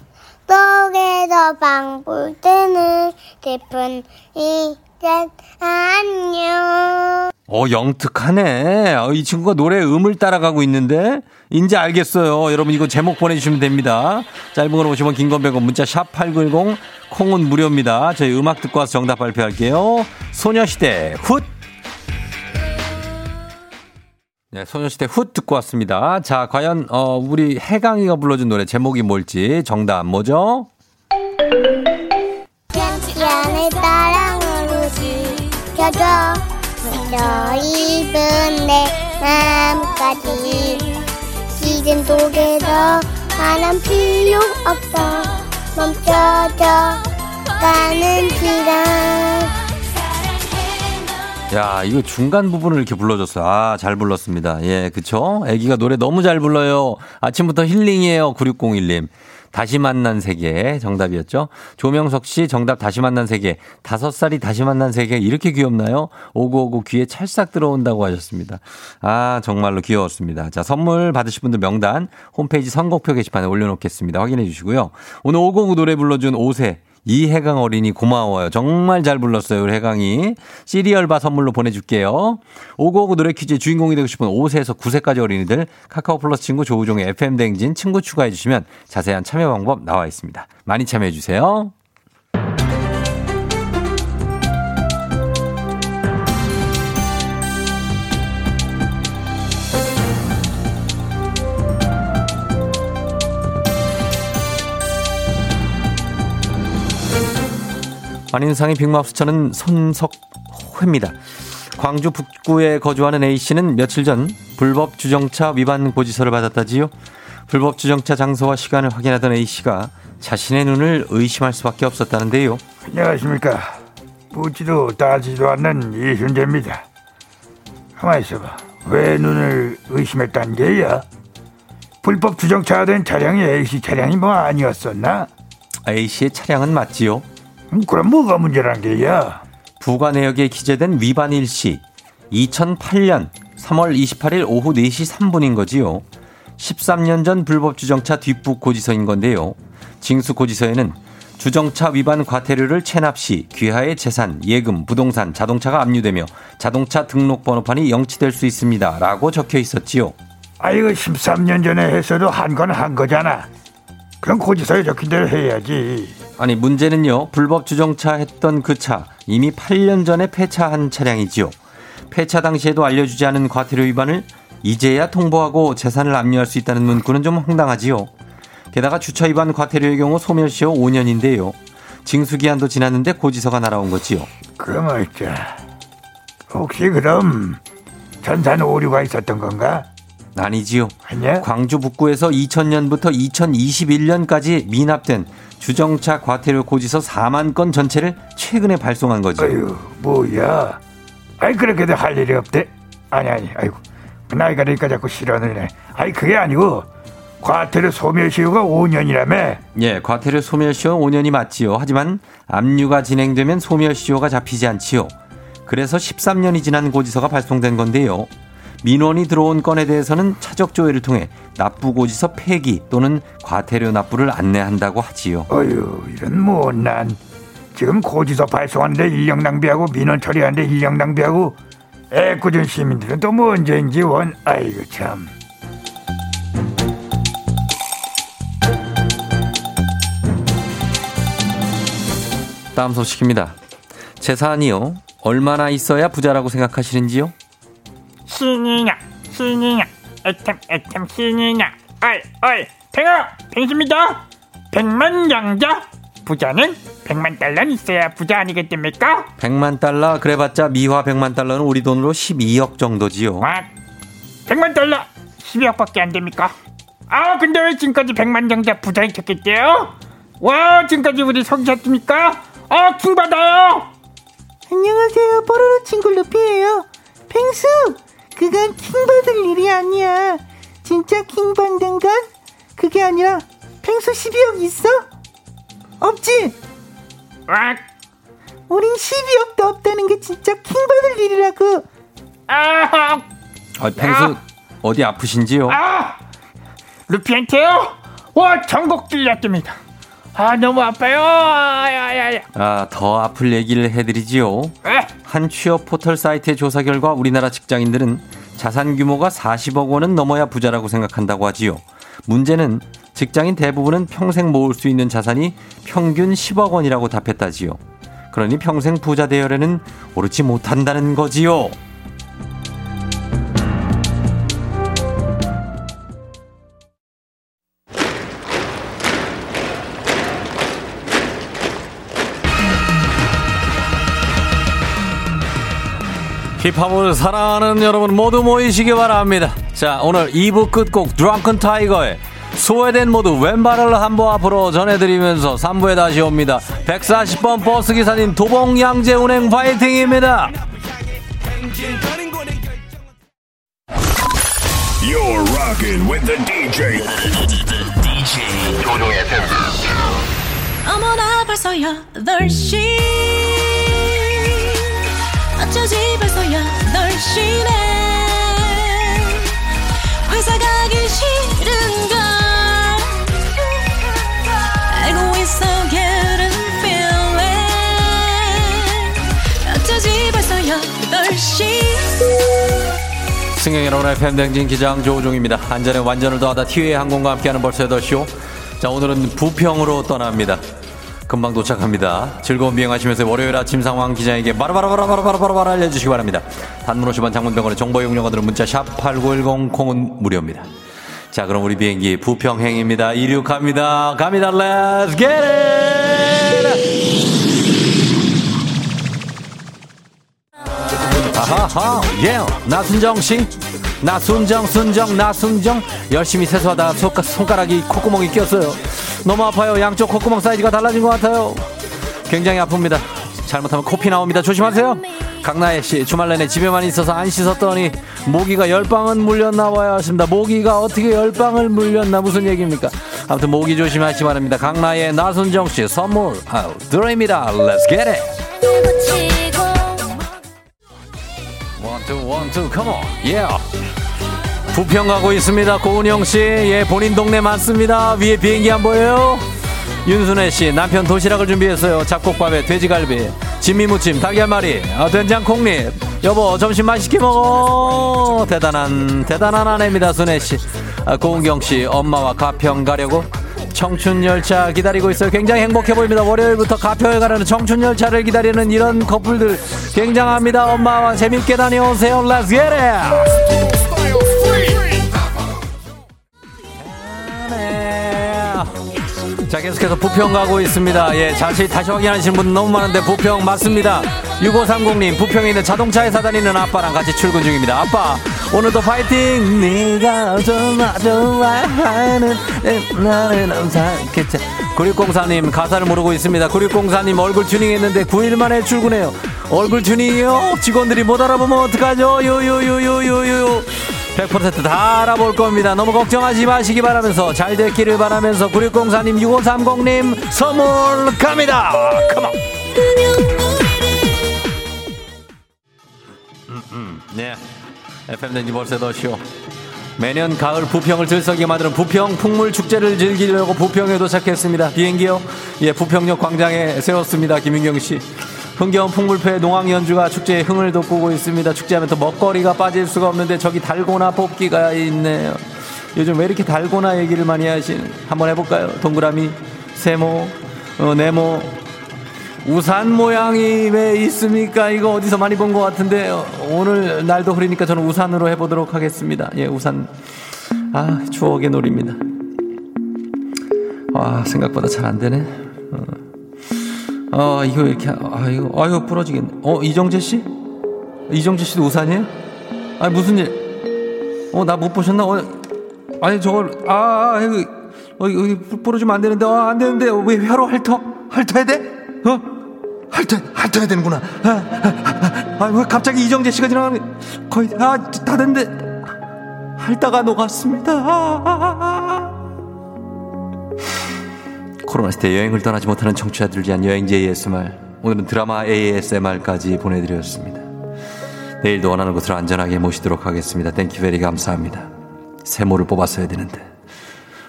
속에서 방불 뜨는 슬픈 이제 안녕 어, 영특하네. 어, 이 친구가 노래 음을 따라가고 있는데, 이제 알겠어요. 여러분, 이거 제목 보내주시면 됩니다. 짧은 걸 오시면 긴건 100원, 문자 샵8910, 콩은 무료입니다. 저희 음악 듣고 와서 정답 발표할게요. 소녀시대, 훗! 네, 소녀시대 훗 듣고 왔습니다. 자, 과연, 어, 우리 해강이가 불러준 노래 제목이 뭘지 정답 뭐죠? 입은 내 마음까지 시즌 독에도 하나는 필요 없어 멈춰줘 가는 시간 야, 이거 중간 부분을 이렇게 불러줬어요. 아, 잘 불렀습니다. 예, 그쵸? 애기가 노래 너무 잘 불러요. 아침부터 힐링이에요. 9601님. 다시 만난 세계 정답이었죠. 조명석 씨 정답 다시 만난 세계. 다섯 살이 다시 만난 세계 이렇게 귀엽나요? 오구오구 귀에 찰싹 들어온다고 하셨습니다. 아 정말로 귀여웠습니다. 자 선물 받으실 분들 명단 홈페이지 선곡표 게시판에 올려놓겠습니다. 확인해 주시고요. 오늘 오구오구 노래 불러준 5세 이해강 어린이 고마워요. 정말 잘 불렀어요. 우리 해강이. 시리얼바 선물로 보내줄게요. 오고오고 노래 퀴즈의 주인공이 되고 싶은 5세에서 9세까지 어린이들 카카오 플러스 친구 조우종의 FM 대행진 친구 추가해 주시면 자세한 참여 방법 나와 있습니다. 많이 참여해 주세요. 안인상의 빅마우스처는 손석회입니다. 광주 북구에 거주하는 A씨는 며칠 전 불법 주정차 위반 고지서를 받았다지요. 불법 주정차 장소와 시간을 확인하던 A씨가 자신의 눈을 의심할 수밖에 없었다는데요. 안녕하십니까. 묻지도 따지도 않는 이순재입니다. 가만히 있어봐. 왜 눈을 의심했단 게야? 불법 주정차된 차량이 A씨 차량이 뭐 아니었었나? A씨의 차량은 맞지요. 음, 그럼 뭐가 문제란 게야? 부가 내역에 기재된 위반 일시 2008년 3월 28일 오후 4시 3분인 거지요. 13년 전 불법 주정차 뒷북 고지서인 건데요. 징수 고지서에는 주정차 위반 과태료를 체납 시 귀하의 재산, 예금, 부동산, 자동차가 압류되며 자동차 등록 번호판이 영치될 수 있습니다. 라고 적혀 있었지요. 아 이거 13년 전에 했어도 한 건한 거잖아. 그럼 고지서에 적힌 대로 해야지. 아니 문제는요 불법 주정차 했던 그 차 이미 8년 전에 폐차한 차량이지요 폐차 당시에도 알려주지 않은 과태료 위반을 이제야 통보하고 재산을 압류할 수 있다는 문구는 좀 황당하지요 게다가 주차 위반 과태료의 경우 소멸시효 5년인데요 징수 기한도 지났는데 고지서가 날아온 거지요 그럼 어쩌. 혹시 그럼 전산 오류가 있었던 건가? 아니지요 아니야? 광주 북구에서 2000년부터 2021년까지 미납된 주정차 과태료 고지서 4만 건 전체를 최근에 발송한 거죠. 아유 뭐야? 아이 그렇게도 할 일이 없대. 아니 아니 아이고 나이가 되니까 자꾸 실언을 해. 아이 그게 아니고 과태료 소멸시효가 5년이라며. 예, 과태료 소멸시효 5년이 맞지요. 하지만 압류가 진행되면 소멸시효가 잡히지 않지요. 그래서 13년이 지난 고지서가 발송된 건데요. 민원이 들어온 건에 대해서는 차적 조회를 통해 납부 고지서 폐기 또는 과태료 납부를 안내한다고 하지요. 어휴 이런 못난 지금 고지서 발송하는데 인력 낭비하고 민원 처리하는데 인력 낭비하고 애꿎은 시민들은 또뭐 언제인지 원 아이고 참 다음 소식입니다. 재산이요. 얼마나 있어야 부자라고 생각하시는지요? 신이냐 신이냐 애템 애템 신이냐 얼얼 팽아 팽수입니다. 백만 양자. 부자는 백만 달러는 있어야 부자 아니겠습니까? 100만 달러? 그래봤자 미화 100만 달러는 우리 돈으로 12억 정도지요. 와 백만 달러 12억밖에 안 됩니까? 아 근데 왜 지금까지 백만 양자 부자인 척했대요? 와 지금까지 우리 성셨습니까? 아 킹받아요. 안녕하세요. 뽀로로 친구 루피예요. 펭수, 그건 킹받을 일이 아니야. 진짜 킹받는 건 그게 아니라 펭수 12억 있어? 없지? 와 우린 12억도 없다는 게 진짜 킹받을 일이라고. 아, 아, 펭수 어디 아프신지요? 아 루피한테요 와 전곡 찔렸습니다 아 너무 아파요 아야야야 아, 더 아플 얘기를 해드리지요. 한 취업 포털 사이트의 조사 결과 우리나라 직장인들은 자산 규모가 40억 원은 넘어야 부자라고 생각한다고 하지요. 문제는 직장인 대부분은 평생 모을 수 있는 자산이 평균 10억 원이라고 답했다지요. 그러니 평생 부자 대열에는 오르지 못한다는 거지요. 힙합을 사랑하는 여러분 모두 모이시기 바랍니다. 자, 오늘 2부 끝곡 드렁큰 타이거의 소외된 모두 왼발을 한번 앞으로 전해드리면서 3부에 다시 옵니다. 140번 버스기사님 도봉 양재 운행 파이팅입니다. You're rocking with the DJ. DJ 어머나 벌써 8시 어쩌지 벌써 8시네 회사 가기 싫은걸 알고 있어 getting feeling 어쩌지 벌써 8시 승객 여러분의 팬댕진 기장 조우종입니다. 안전에 완전을 더하다 티웨이 항공과 함께하는 벌써 8시오. 자, 오늘은 부평으로 떠납니다. 금방 도착합니다. 즐거운 비행하시면서 월요일 아침 상황 기장에게 바로바로바로바로바로바로 알려주시기 바랍니다. 단문 50원 장문병원의 정보 이용료가들은 문자 샵 8910 콩은 무료입니다. 자, 그럼 우리 비행기 부평행입니다. 이륙합니다. 갑니다. Let's get it! 아하하, 예, 나순정 씨. 나순정, 순정, 나순정. 열심히 세수하다 손가, 손가락이 콧구멍이 꼈어요. 너무 아파요. 양쪽 콧구멍 사이즈가 달라진 것 같아요. 굉장히 아픕니다. 잘못하면 코피 나옵니다. 조심하세요. 강나혜 씨, 주말 내내 집에만 있어서 안 씻었더니 모기가 열 방은 물렸나 봐요. 하십니다. 모기가 어떻게 열 방을 물렸나 무슨 얘기입니까? 아무튼 모기 조심하시기 바랍니다. 강나혜, 나순정 씨 선물 아우 드립니다. Let's get it. 원투 원투 컴온 예 부평 가고 있습니다 고은영 씨 예 본인 동네 맞습니다 위에 비행기 안 보여요 윤순애 씨 남편 도시락을 준비했어요. 잡곡밥에 돼지갈비, 진미무침, 닭한 마리, 아, 된장 콩잎. 여보 점심 맛있게 먹어. 대단한 대단한 아내입니다 순애 씨. 아, 고은경 씨 엄마와 가평 가려고 청춘 열차 기다리고 있어요. 굉장히 행복해 보입니다. 월요일부터 가평에 가려는 청춘 열차를 기다리는 이런 커플들 굉장합니다. 엄마와 재밌게 다녀오세요. Let's get it! 자 계속해서 부평 가고 있습니다. 예, 자세히 다시 확인하시는 분 너무 많은데 부평 맞습니다. 6530님 부평에 있는 자동차 회사 다니는 아빠랑 같이 출근 중입니다. 아빠 오늘도 파이팅. 네가 좋아 좋아하는 나는 없겠지. 9604님 가사를 모르고 있습니다. 9604님 얼굴 튜닝 했는데 9일 만에 출근해요. 얼굴 튜닝이요? 직원들이 못 알아보면 어떡하죠? 요요요요요요. 100%다 알아볼 겁니다. 너무 걱정하지 마시기 바라면서 잘 됐기를 바라면서 9604님, 6530님 선물 갑니다. 컴온. 음, 음, 네. FM 댕지 벌써 더 쇼. 매년 가을 부평을 들썩이게 만드는 부평 풍물 축제를 즐기려고 부평에 도착했습니다. 비행기요? 예, 부평역 광장에 세웠습니다. 김윤경 씨. 흥겨운 풍물패 농악 연주가 축제의 흥을 돋구고 있습니다. 축제하면 또 먹거리가 빠질 수가 없는데 저기 달고나 뽑기가 있네요. 요즘 왜 이렇게 달고나 얘기를 많이 하시는? 한번 해볼까요? 동그라미, 세모, 어, 네모. 우산 모양이 왜 있습니까? 이거 어디서 많이 본 것 같은데 어, 오늘 날도 흐리니까 저는 우산으로 해보도록 하겠습니다. 예, 우산. 아, 추억의 놀이입니다. 아, 생각보다 잘 안 되네. 어. 아, 이거 이렇게, 아, 이거, 아, 이거 부러지겠네. 어, 이정재 씨? 이정재 씨도 우산이에요? 아니, 무슨 일? 어, 나 못 보셨나? 어, 아니, 저걸, 아, 아, 이거, 어, 이거 부러지면 안 되는데, 어, 안 되는데, 왜 회로 핥어? 핥어야 돼? 어? 핥어, 핥어야 되는구나. 아, 아, 아, 왜 갑자기 이정재 씨가 지나가는, 거의, 아, 다 됐는데, 핥다가 녹았습니다. 코로나 시대 여행을 떠나지 못하는 청취자들을 위한 여행지 ASMR. 오늘은 드라마 ASMR까지 보내드렸습니다. 내일도 원하는 곳으로 안전하게 모시도록 하겠습니다. Thank you very 감사합니다. 세모를 뽑았어야 되는데.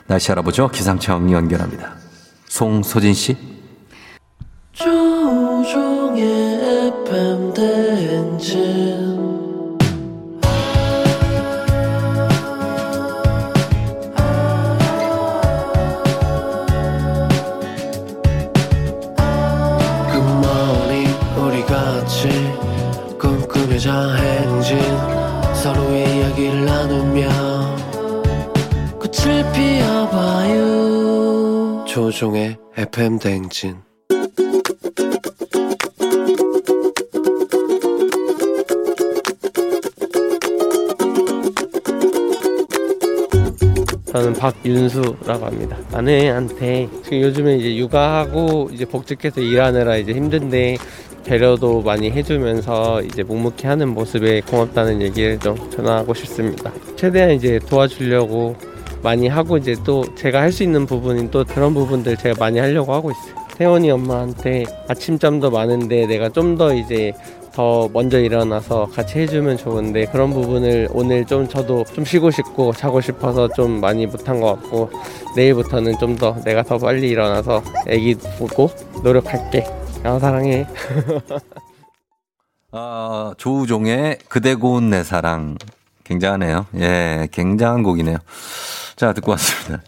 날씨 알아보죠. 기상청 연결합니다. 송소진 씨. 조종의 FM 대행진 행진 서로의 이야기를 나누며 꽃을 피워봐요. 조종의 FM 대행진. 저는 박윤수라고 합니다. 아내한테. 지금 요즘에 이제 육아하고 이제 복직해서 일하느라 이제 힘든데 배려도 많이 해주면서 이제 묵묵히 하는 모습에 고맙다는 얘기를 좀 전하고 싶습니다. 최대한 이제 도와주려고 많이 하고 이제 또 제가 할 수 있는 부분인 또 그런 부분들 제가 많이 하려고 하고 있어요. 태원이 엄마한테 아침잠도 많은데 내가 좀 더 이제 더 먼저 일어나서 같이 해주면 좋은데 그런 부분을 오늘 좀 저도 좀 쉬고 싶고 자고 싶어서 좀 많이 못한 것 같고 내일부터는 좀 더 내가 더 빨리 일어나서 애기 보고 노력할게. 아 사랑해. 아, 조우종의 그대 고운 내 사랑. 굉장하네요. 예, 굉장한 곡이네요. 자, 듣고 왔습니다.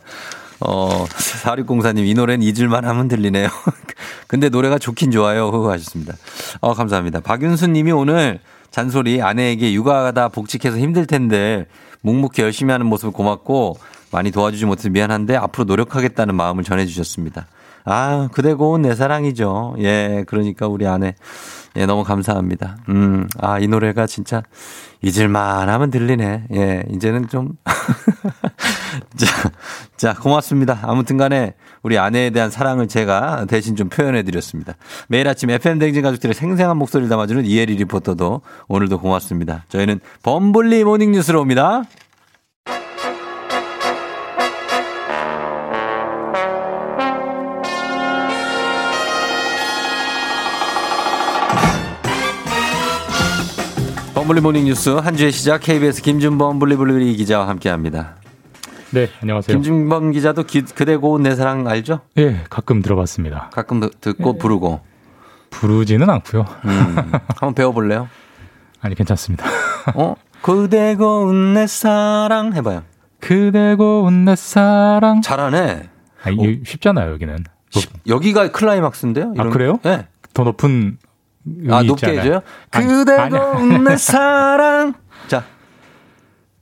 어, 4604님, 이 노래는 잊을만 하면 들리네요. 근데 노래가 좋긴 좋아요. 흐 하셨습니다. 어, 감사합니다. 박윤수 님이 오늘 잔소리 아내에게 육아하다 복직해서 힘들 텐데 묵묵히 열심히 하는 모습 고맙고 많이 도와주지 못해서 미안한데 앞으로 노력하겠다는 마음을 전해주셨습니다. 아, 그대 고운 내 사랑이죠. 예, 그러니까 우리 아내. 예, 너무 감사합니다. 음, 아, 이 노래가 진짜 잊을만 하면 들리네. 예, 이제는 좀. 자, 자, 고맙습니다. 아무튼 간에 우리 아내에 대한 사랑을 제가 대신 좀 표현해 드렸습니다. 매일 아침 FM댕진 가족들의 생생한 목소리를 담아주는 이혜리 리포터도 오늘도 고맙습니다. 저희는 범블리 모닝 뉴스로 옵니다. 범블리 모닝 뉴스 한 주의 시작 KBS 김준범 블리블리 기자와 함께합니다. 네, 안녕하세요. 김준범 기자도 기- 그대 고운 내 사랑 알죠? 예, 가끔 들어봤습니다. 가끔 듣- 듣고 부르고. 부르지는 않고요. 음, 한번 배워볼래요? 아니, 괜찮습니다. 어? 그대 고운 내 사랑 해봐요. 그대 고운 내 사랑. 잘하네. 아, 이게 쉽잖아요, 여기는. 여기가 클라이막스인데요? 아, 이런- 그래요? 네. 더 높은. 아, 높게 있잖아요. 해줘요? 아니, 그대 아니야. 고운 내 사랑. 자.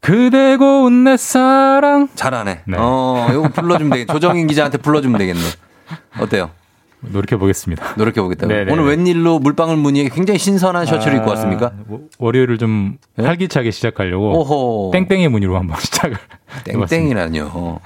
그대 고운 내 사랑. 잘하네. 네. 어, 이거 불러주면 되겠 조정인 기자한테 불러주면 되겠네. 어때요? 노력해 보겠습니다. 노력해 보겠다. 네네. 오늘 웬일로 물방울 무늬에 굉장히 신선한 셔츠를 입고 왔습니까? 아, 월요일을 좀 활기차게 시작하려고 오호. 땡땡이 무늬로 한번 시작을. 땡땡이라뇨.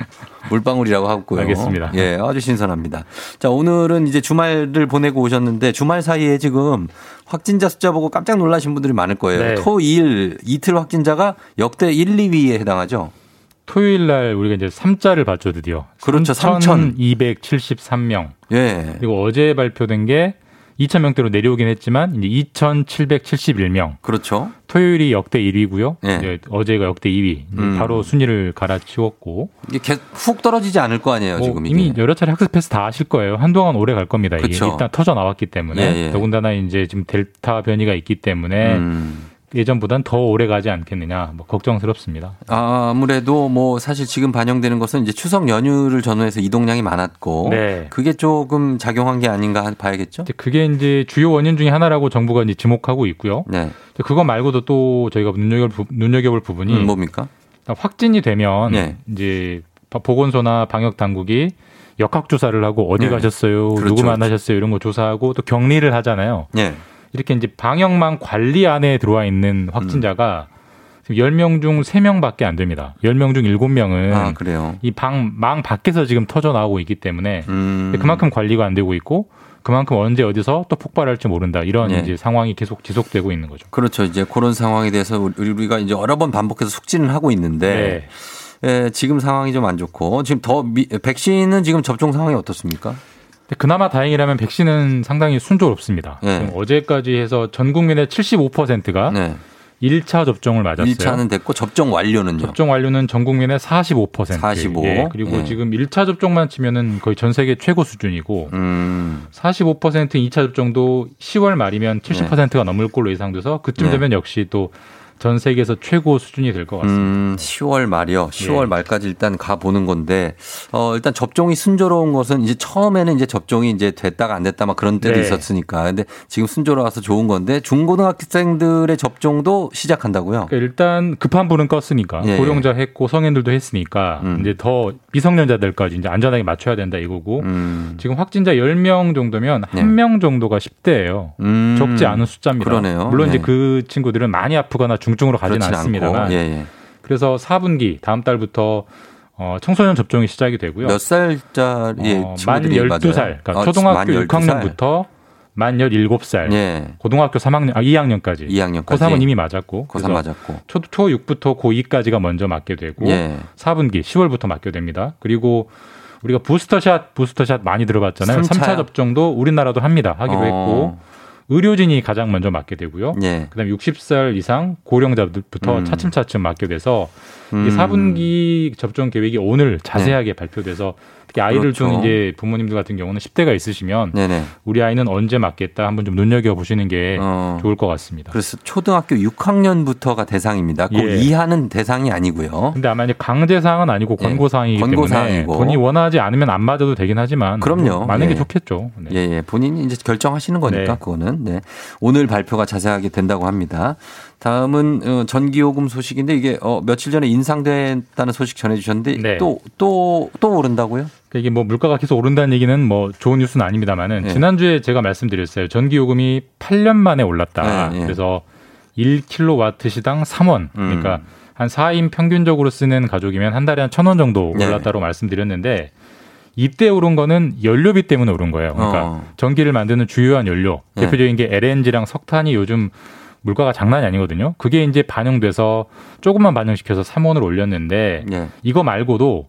물방울이라고 하고요. 알겠습니다. 예, 아주 신선합니다. 자, 오늘은 이제 주말을 보내고 오셨는데 주말 사이에 지금 확진자 숫자 보고 깜짝 놀라신 분들이 많을 거예요. 네. 토, 일, 이틀 확진자가 역대 1, 2위에 해당하죠. 토요일 날 우리가 이제 3자를 봤죠, 드디어. 그렇죠, 3,000. 3,273명. 예. 그리고 어제 발표된 게 2,000명대로 내려오긴 했지만 이제 2,771명. 그렇죠. 토요일이 역대 1위고요. 예. 어제가 역대 2위. 음. 바로 순위를 갈아치웠고 이게 계- 훅 떨어지지 않을 거 아니에요, 뭐 지금 이미 이게. 여러 차례 학습해서 다 아실 거예요. 한동안 오래 갈 겁니다. 이게 그쵸. 일단 터져 나왔기 때문에 예, 예. 더군다나 이제 지금 델타 변이가 있기 때문에 음. 예전보단 더 오래 가지 않겠느냐 뭐 걱정스럽습니다. 아, 아무래도 뭐 사실 지금 반영되는 것은 이제 추석 연휴를 전후해서 이동량이 많았고 네. 그게 조금 작용한 게 아닌가 봐야겠죠? 이제 그게 이제 주요 원인 중에 하나라고 정부가 이제 지목하고 있고요. 네. 그거 말고도 또 저희가 눈여겨볼, 부- 눈여겨볼 부분이 음, 뭡니까? 확진이 되면 네. 이제 보건소나 방역 당국이 역학 조사를 하고 어디 네. 가셨어요, 그렇죠, 누구 그렇죠. 만나셨어요 이런 거 조사하고 또 격리를 하잖아요. 예. 이렇게 이제 방역망 관리 안에 들어와 있는 확진자가 지금 10명 중 3명밖에 안 됩니다. 10명 중 7명은 아, 그래요. 이 방, 망 밖에서 지금 터져 나오고 있기 때문에 음. 그만큼 관리가 안 되고 있고 그만큼 언제 어디서 또 폭발할지 모른다. 이런 예. 이제 상황이 계속 지속되고 있는 거죠. 그렇죠. 이제 그런 상황에 대해서 우리- 우리가 이제 여러 번 반복해서 숙지는 하고 있는데 예, 지금 상황이 좀 안 좋고 지금 더 미, 백신은 지금 접종 상황이 어떻습니까? 그나마 다행이라면 백신은 상당히 순조롭습니다. 네. 어제까지 해서 전 국민의 75%가 네. 1차 접종을 맞았어요. 1차는 됐고 접종 완료는요. 접종 완료는 전 국민의 45%. 45. 예, 그리고 예. 지금 1차 접종만 치면은 거의 전 세계 최고 수준이고 음. 45% 2차 접종도 10월 말이면 70%가 넘을 걸로 예상돼서 그쯤 네. 되면 역시 또 전 세계에서 최고 수준이 될 것 같습니다. 음, 10월 말이요. 10월 예. 말까지 일단 가 보는 건데 어 일단 접종이 순조로운 것은 이제 처음에는 이제 접종이 이제 됐다가 안 됐다 막 그런 때도 네. 있었으니까. 근데 지금 순조로워서 좋은 건데 중고등학생들의 접종도 시작한다고요? 그러니까 일단 급한 불은 껐으니까 예, 음. 고령자 했고 성인들도 했으니까 이제 더 미성년자들까지 이제 안전하게 맞춰야 된다 이거고 음. 지금 확진자 10명 정도면 네. 한명 정도가 10대예요. 음. 적지 않은 숫자입니다. 그러네요. 물론 이제 네. 그 친구들은 많이 아프거나 중 증으로 가지는 않습니다만. 예, 예. 그래서 4분기 다음 달부터 어, 청소년 접종이 시작이 되고요. 몇 살짜리 어, 만 친구들이 12살, 맞아요? 그러니까 아, 초등학교 만 12살? 6학년부터 만 17살, 예. 고등학교 3학년, 아, 2학년까지. 2학년까지. 고3은 이미 맞았고. 고3 그래서 맞았고. 초, 초 6부터 고2까지가 먼저 맞게 되고 예. 4분기 10월부터 맞게 됩니다. 그리고 우리가 부스터샷, 부스터샷 많이 들어봤잖아요. 삼차요? 3차 접종도 우리나라도 합니다. 하기로 어. 했고 의료진이 가장 먼저 맞게 되고요. 예. 그다음에 60살 이상 고령자들부터 음. 차츰차츰 맞게 돼서 음. 이 4분기 접종 계획이 오늘 자세하게 발표돼서 특히 아이를 그렇죠. 둔 이제 부모님들 같은 경우는 10대가 있으시면 네네. 우리 아이는 언제 맞겠다 한번 좀 눈여겨 보시는 게 어. 좋을 것 같습니다. 그래서 초등학교 6학년부터가 대상입니다. 그 예. 이하는 대상이 아니고요. 근데 아마 이제 강제 사항은 아니고 예. 권고 사항이기 권고 때문에. 본인이 원하지 않으면 안 맞아도 되긴 하지만 그럼요. 뭐 맞는 예. 게 좋겠죠. 네. 예, 예. 본인이 이제 결정하시는 거니까 네. 그거는 네. 오늘 발표가 자세하게 된다고 합니다. 다음은 어, 전기요금 소식인데 이게 어, 며칠 전에 인상됐다는 소식 전해주셨는데 네. 또또또 오른다고요? 그러니까 이게 뭐 물가가 계속 오른다는 얘기는 뭐 좋은 뉴스는 아닙니다만은 네. 지난주에 제가 말씀드렸어요. 전기 요금이 8년 만에 올랐다. 네, 네. 그래서 1kW 시당 3원. 그러니까 음. 한 4인 평균적으로 쓰는 가족이면 한 달에 한 1,000원 정도 네. 올랐다고 말씀드렸는데 이때 오른 거는 연료비 때문에 오른 거예요. 그러니까 어. 전기를 만드는 주요한 연료, 네. 대표적인 게 LNG랑 석탄이 요즘 물가가 장난이 아니거든요. 그게 이제 반영돼서 조금만 반영시켜서 3원을 올렸는데 예. 이거 말고도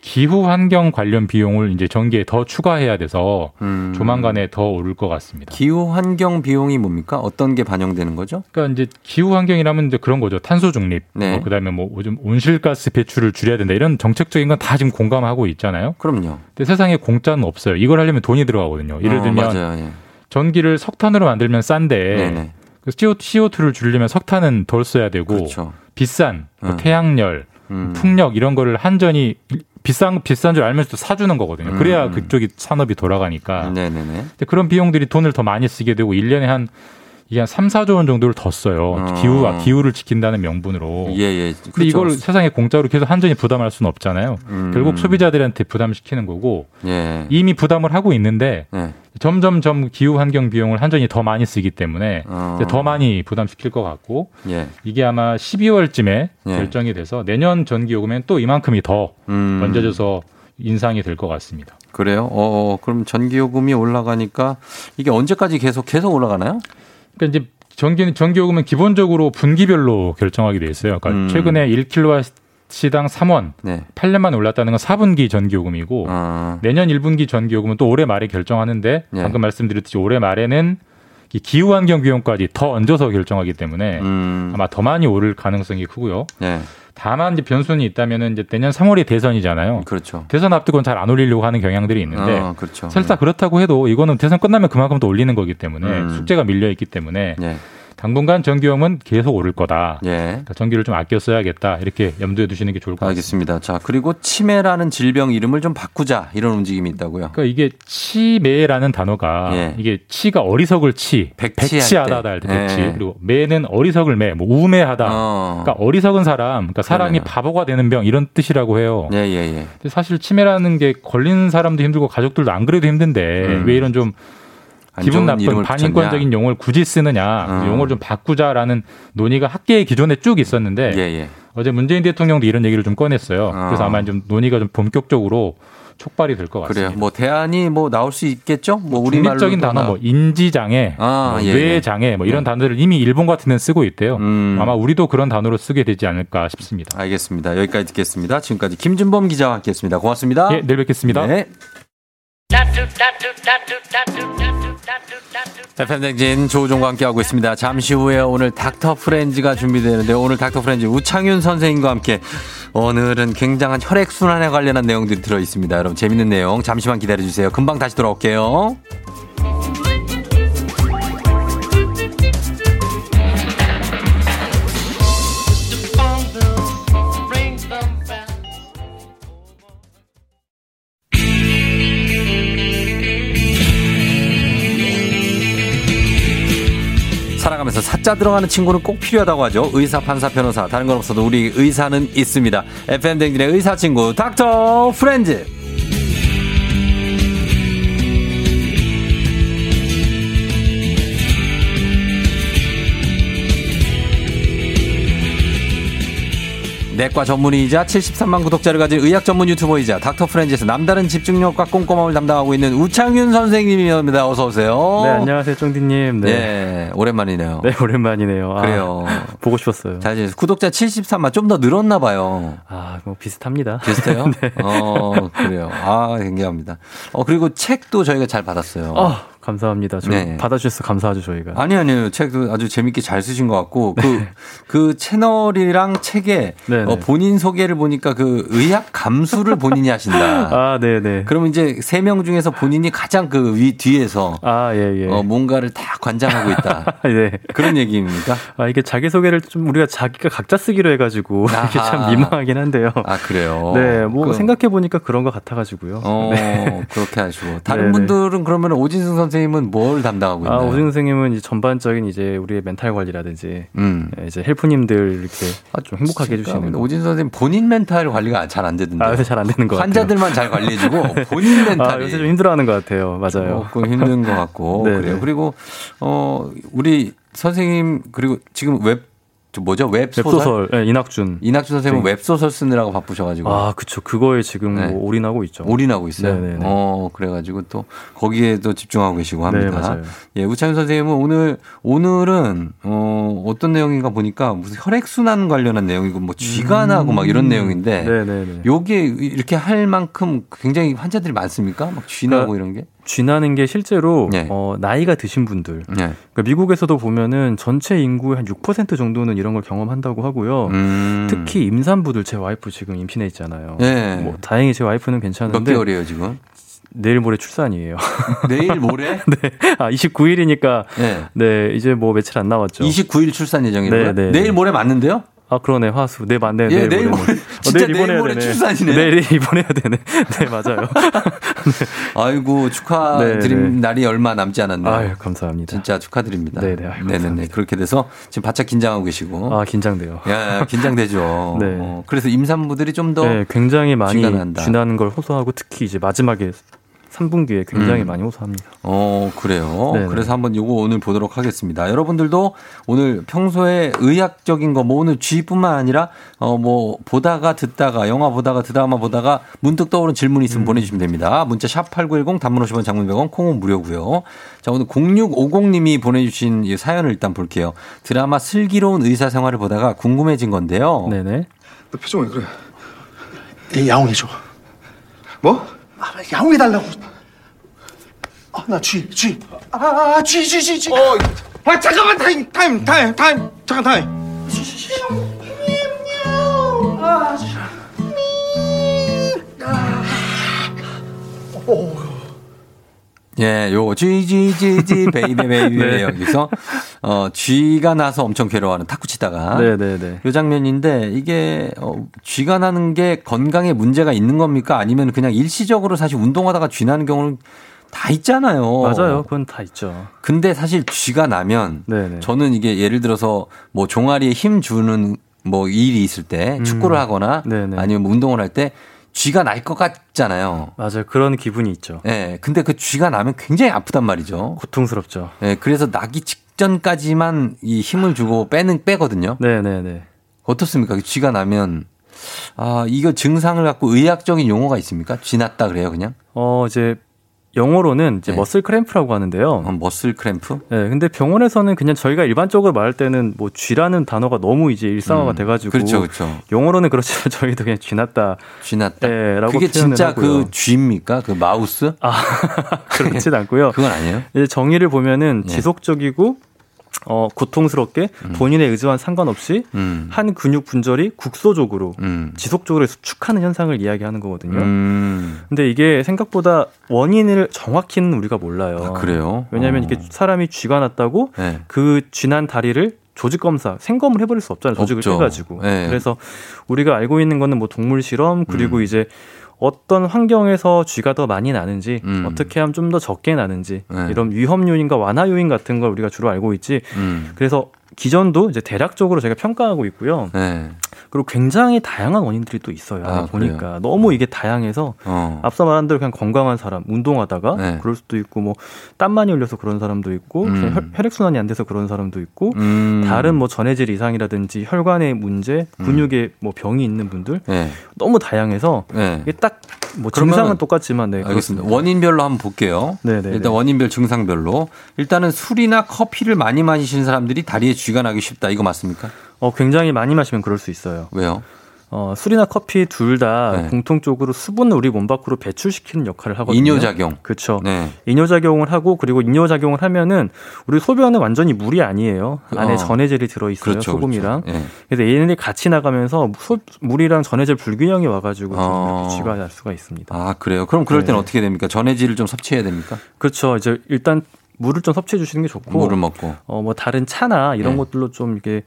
기후 환경 관련 비용을 이제 전기에 더 추가해야 돼서 음. 조만간에 더 오를 것 같습니다. 기후 환경 비용이 뭡니까? 어떤 게 반영되는 거죠? 그러니까 이제 기후 환경이라면 이제 그런 거죠. 탄소 중립, 네. 뭐 그다음에 뭐 요즘 온실가스 배출을 줄여야 된다 이런 정책적인 건 다 지금 공감하고 있잖아요. 그럼요. 근데 세상에 공짜는 없어요. 이걸 하려면 돈이 들어가거든요. 예를 어, 들면. 예. 전기를 석탄으로 만들면 싼데 네네. 그 CO2를 줄이려면 석탄은 덜 써야 되고 그렇죠. 비싼 뭐 음. 태양열, 음. 풍력 이런 거를 한전이 비싼 비싼 줄 알면서도 사주는 거거든요. 그래야 음. 그쪽이 산업이 돌아가니까. 네네네. 근데 그런 비용들이 돈을 더 많이 쓰게 되고 1년에 한 이게 한 3, 4조 원 정도를 더 써요. 어. 기후 기후를 지킨다는 명분으로. 예, 예. 근데 그렇죠. 이걸 세상에 공짜로 계속 한전이 부담할 수는 없잖아요. 음. 결국 소비자들한테 부담시키는 거고 예. 이미 부담을 하고 있는데 예. 점점 점 기후 환경 비용을 한전이 더 많이 쓰기 때문에 어. 더 많이 부담시킬 것 같고 예. 이게 아마 12월쯤에 예. 결정이 돼서 내년 전기 요금엔 또 이만큼이 더 음. 얹어져서 인상이 될 것 같습니다. 그래요? 어, 그럼 전기 요금이 올라가니까 이게 언제까지 계속 계속 올라가나요? 그러니까 이제 전기 전기 요금은 기본적으로 분기별로 결정하게 돼 있어요. 그러니까 음. 최근에 1kW 시당 3원, 네. 8년 만에 올랐다는 건 4분기 전기요금이고 아. 내년 1분기 전기요금은 또 올해 말에 결정하는데 네. 방금 말씀드렸듯이 올해 말에는 이 기후환경 비용까지 더 얹어서 결정하기 때문에 음. 아마 더 많이 오를 가능성이 크고요. 네. 다만 이제 변수는 있다면은 이제 내년 3월이 대선이잖아요. 그렇죠. 대선 앞두고는 잘 안 올리려고 하는 경향들이 있는데 어, 그렇죠. 설사 그렇다고 해도 이거는 대선 끝나면 그만큼 또 올리는 거기 때문에 음. 숙제가 밀려 있기 때문에 예. 당분간 전기요금은 계속 오를 거다. 예. 그러니까 전기를 좀 아껴 써야겠다. 이렇게 염두에 두시는 게 좋을 것 같습니다. 알겠습니다. 자, 그리고 치매라는 질병 이름을 좀 바꾸자 이런 움직임이 있다고요. 그러니까 이게 치매라는 단어가 예. 이게 치가 어리석을 치, 백치할 백치하다 때. 할때 백치, 예. 그리고 매는 어리석을 매, 뭐 우매하다. 어. 그러니까 어리석은 사람, 그러니까 사람이 그러네요. 바보가 되는 병 이런 뜻이라고 해요. 예, 예, 예. 근데 사실 치매라는 게 걸리는 사람도 힘들고 가족들도 안 그래도 힘든데 음. 왜 이런 좀안 기분 나쁜 반인권적인 용어를 굳이 쓰느냐 어. 용어를 좀 바꾸자라는 논의가 학계의 기존에 쭉 있었는데 예, 예. 어제 문재인 대통령도 이런 얘기를 좀 꺼냈어요. 어. 그래서 아마 좀 논의가 좀 본격적으로 촉발이 될 것 같습니다. 그래요. 뭐 대안이 뭐 나올 수 있겠죠? 뭐 우리말로 중립적인 단어 뭐 인지 장애, 아, 뭐 예, 뇌 예. 장애 뭐 이런 네. 단어를 이미 일본 같은 데는 쓰고 있대요. 음. 아마 우리도 그런 단어로 쓰게 되지 않을까 싶습니다. 알겠습니다. 여기까지 듣겠습니다. 지금까지 김준범 기자와 함께했습니다. 고맙습니다. 예, 내일 뵙겠습니다. 네. FM 댕진 조우종과 함께하고 있습니다. 잠시 후에 오늘 닥터 프렌즈가 준비되는데 오늘 닥터 프렌즈 우창윤 선생님과 함께 오늘은 굉장한 혈액순환에 관련한 내용들이 들어있습니다. 여러분 재밌는 내용 잠시만 기다려주세요. 금방 다시 돌아올게요. 사자 들어가는 친구는 꼭 필요하다고 하죠. 의사, 판사, 변호사. 다른 건 없어도 우리 의사는 있습니다. FM 댕진의 의사 친구 닥터 프렌즈. 내과 전문의이자 73만 구독자를 가진 의학 전문 유튜버이자 닥터 프렌즈에서 남다른 집중력과 꼼꼼함을 담당하고 있는 우창윤 선생님입니다. 어서 오세요. 네, 안녕하세요, 쫑디님. 네. 네, 오랜만이네요. 네, 오랜만이네요. 아, 그래요. 보고 싶었어요. 잘 지냈어요. 구독자 73만 좀 더 늘었나 봐요. 아, 뭐 비슷합니다. 비슷해요? 네. 어, 그래요. 아, 굉장합니다. 어, 그리고 책도 저희가 잘 받았어요. 아, 감사합니다. 저 네. 받아주셔서 감사하죠, 저희가. 아니, 아니요. 책도 아주 재밌게 잘 쓰신 것 같고, 그, 그 채널이랑 책에 네, 어, 본인 소개를 보니까 그 의학 감수를 본인이 하신다. 아, 네네. 그러면 이제 세 명 중에서 본인이 가장 그 위, 뒤에서 아, 예, 예. 어, 뭔가를 다 관장하고 있다. 네. 그런 얘기입니까? 아, 이게 자기 소개를 좀 우리가 자기가 각자 쓰기로 해가지고 이게. 참 민망하긴 한데요. 아, 그래요? 네, 뭐 그- 생각해 보니까 그런 것 같아가지고요. 어, 네. 그렇게 하시고. 다른. 분들은 그러면 오진승 선생 님은 뭘 담당하고 있나요? 아, 오승 선생님은 이제 전반적인 이제 우리의 멘탈 관리라든지 음. 네, 이제 헬프님들 이렇게 좀 행복하게 해주시는 거. 오진 선생님 본인 멘탈 관리가 잘 안 되던데. 아, 요새 잘안 되는 것 같아요. 환자들만 잘 관리해주고 본인 멘탈이 아, 요새 좀 힘들어하는 것 같아요. 맞아요. 조금 힘든 것 같고 네네. 그래요. 그리고 어 우리 선생님 그리고 지금 웹저 뭐죠? 웹소설. 웹소설, 예, 이낙준. 이낙준 선생님은 네. 웹소설 쓰느라고 바쁘셔가지고. 아, 그쵸. 그거에 지금 네. 뭐 올인하고 있죠. 올인하고 있어요. 네네네. 어, 그래가지고 또 거기에도 집중하고 계시고 합니다. 네. 예, 우창윤 선생님은 오늘, 오늘은, 어, 어떤 내용인가 보니까 무슨 혈액순환 관련한 내용이고 뭐 쥐간하고 막 이런 내용인데. 음. 네네네. 요게 이렇게 할 만큼 굉장히 환자들이 많습니까? 막 쥐나고 그러니까 이런 게? 쥐나는 게 실제로 어, 나이가 드신 분들. 네. 그러니까 미국에서도 보면은 전체 인구의 한 6% 정도는 이런 걸 경험한다고 하고요. 음. 특히 임산부들 제 와이프 지금 임신해 있잖아요. 네. 뭐 다행히 제 와이프는 괜찮은데 몇 개월이에요, 지금? 내일 모레 출산이에요. 내일 모레? 네. 아, 29일이니까 네. 네, 이제 뭐 며칠 안 남았죠. 29일 출산 예정이고요. 네, 네, 내일 네. 모레 맞는데요? 아, 그러네. 화수. 네, 맞네. 예, 내일 모레. 진짜 내일 모레 출산이네. 내일 입원해야 되네. 네, 맞아요. 아이고 축하드림 네, 네. 날이 얼마 남지 않았네요. 아유, 감사합니다. 진짜 축하드립니다. 네, 네, 아유, 네네네. 그렇게 돼서 지금 바짝 긴장하고 계시고. 아, 긴장돼요. 야, 긴장되죠. 네. 어, 그래서 임산부들이 좀더 네, 굉장히 많이. 쥐나는 걸 호소하고 특히 이제 마지막에 3분기에 굉장히 음. 많이 호소합니다. 어, 그래요. 네네. 그래서 한번 요거 오늘 보도록 하겠습니다. 여러분들도 오늘 평소에 의학적인 거, 뭐 오늘 쥐뿐만 아니라, 어, 뭐, 보다가 듣다가, 영화 보다가 드라마 보다가 문득 떠오른 질문이 있으면 보내 주시면 됩니다. 문자 샵 8910 단문 50원 장문 100원 콩은 무료고요 자, 오늘 0650님이 보내 주신 이 사연을 일단 볼게요. 드라마 슬기로운 의사 생활을 보다가 궁금해진 건데요. 네네. 너 표정 왜 그래? 내 야옹해줘. 뭐? 아, 야옹해달라고. 아, 나 쥐, 쥐. 아, 쥐, 쥐, 쥐, 쥐. 어, 아, 잠깐만, 타임, 타임, 타임, 타임. 잠깐, 타임. 아, 예, 요 Gee Gee Gee Gee baby baby 네. 여기서 어 쥐가 나서 엄청 괴로워하는 탁구 치다가 네네 네. 요 장면인데 이게 어 쥐가 나는 게 건강에 문제가 있는 겁니까? 아니면 그냥 일시적으로 사실 운동하다가 쥐 나는 경우는 다 있잖아요. 맞아요. 그건 다 있죠. 근데 사실 쥐가 나면 네네. 저는 이게 예를 들어서 뭐 종아리에 힘 주는 뭐 일이 있을 때 음. 축구를 하거나 네네. 아니면 뭐 운동을 할 때 쥐가 날 것 같잖아요. 맞아요. 그런 기분이 있죠. 예. 근데 그 쥐가 나면 굉장히 아프단 말이죠. 고통스럽죠. 예. 그래서 나기 직전까지만 이 힘을 주고 빼는 빼거든요. 네 네 네. 어떻습니까? 쥐가 나면 아, 이거 증상을 갖고 의학적인 용어가 있습니까? 쥐 났다 그래요, 그냥? 어, 이제 영어로는 이제 네. muscle cramp라고 하는데요. 어, muscle cramp? 네, 근데 병원에서는 그냥 저희가 일반적으로 말할 때는 뭐 쥐라는 단어가 너무 이제 일상화가 음, 돼가지고 그렇죠, 그렇죠. 영어로는 그렇지만 저희도 그냥 쥐났다. 쥐 났다. 네, 라고 그게 진짜 하고요. 그 쥐입니까? 그 마우스? 아, 그렇진 않고요. 그건 아니에요? 이제 정의를 보면은 네. 지속적이고 어, 고통스럽게 본인의 의지와 상관없이 음. 한 근육 분절이 국소적으로 음. 지속적으로 수축하는 현상을 이야기하는 거거든요. 음. 근데 이게 생각보다 원인을 정확히는 우리가 몰라요. 아, 그래요? 왜냐하면 어. 이게 사람이 쥐가 났다고 네. 그 쥐난 다리를 조직 검사, 생검을 해버릴 수 없잖아요. 조직을 없죠. 빼가지고. 네. 그래서 우리가 알고 있는 거는 뭐 동물 실험 그리고 음. 이제 어떤 환경에서 쥐가 더 많이 나는지 음. 어떻게 하면 좀 더 적게 나는지 네. 이런 위험 요인과 완화 요인 같은 걸 우리가 주로 알고 있지. 음. 그래서 기전도 이제 대략적으로 제가 평가하고 있고요. 네. 그리고 굉장히 다양한 원인들이 또 있어요. 아, 보니까 너무 이게 다양해서 어. 앞서 말한 대로 그냥 건강한 사람 운동하다가 네. 그럴 수도 있고 뭐 땀 많이 흘려서 그런 사람도 있고 음. 혈- 혈액 순환이 안 돼서 그런 사람도 있고 음. 다른 뭐 전해질 이상이라든지 혈관의 문제, 근육에 뭐 병이 있는 분들 네. 너무 다양해서 네. 이게 딱 뭐 증상은 똑같지만 네 알겠습니다. 그렇습니다. 원인별로 한번 볼게요. 네네. 일단 원인별 증상별로 일단은 술이나 커피를 많이 마시는 사람들이 다리에 쥐가 나기 쉽다. 이거 맞습니까? 어 굉장히 많이 마시면 그럴 수 있어요. 왜요? 어 술이나 커피 둘다 네. 공통적으로 수분을 우리 몸 밖으로 배출시키는 역할을 하거든요. 이뇨작용. 그렇죠. 네. 이뇨작용을 하고 그리고 이뇨작용을 하면은 우리 소변은 완전히 물이 아니에요. 안에 어. 전해질이 들어 있어요. 그렇죠, 소금이랑. 그렇죠. 예. 그래서 얘네들이 같이 나가면서 소- 물이랑 전해질 불균형이 와가지고 좀 어. 쥐가 날 수가 있습니다. 아 그래요? 그럼 그럴 때는 네. 어떻게 됩니까? 전해질을 좀 섭취해야 됩니까? 그렇죠. 이제 일단 물을 좀 섭취해 주시는 게 좋고, 물을 먹고. 어 뭐 다른 차나 이런 네. 것들로 좀 이게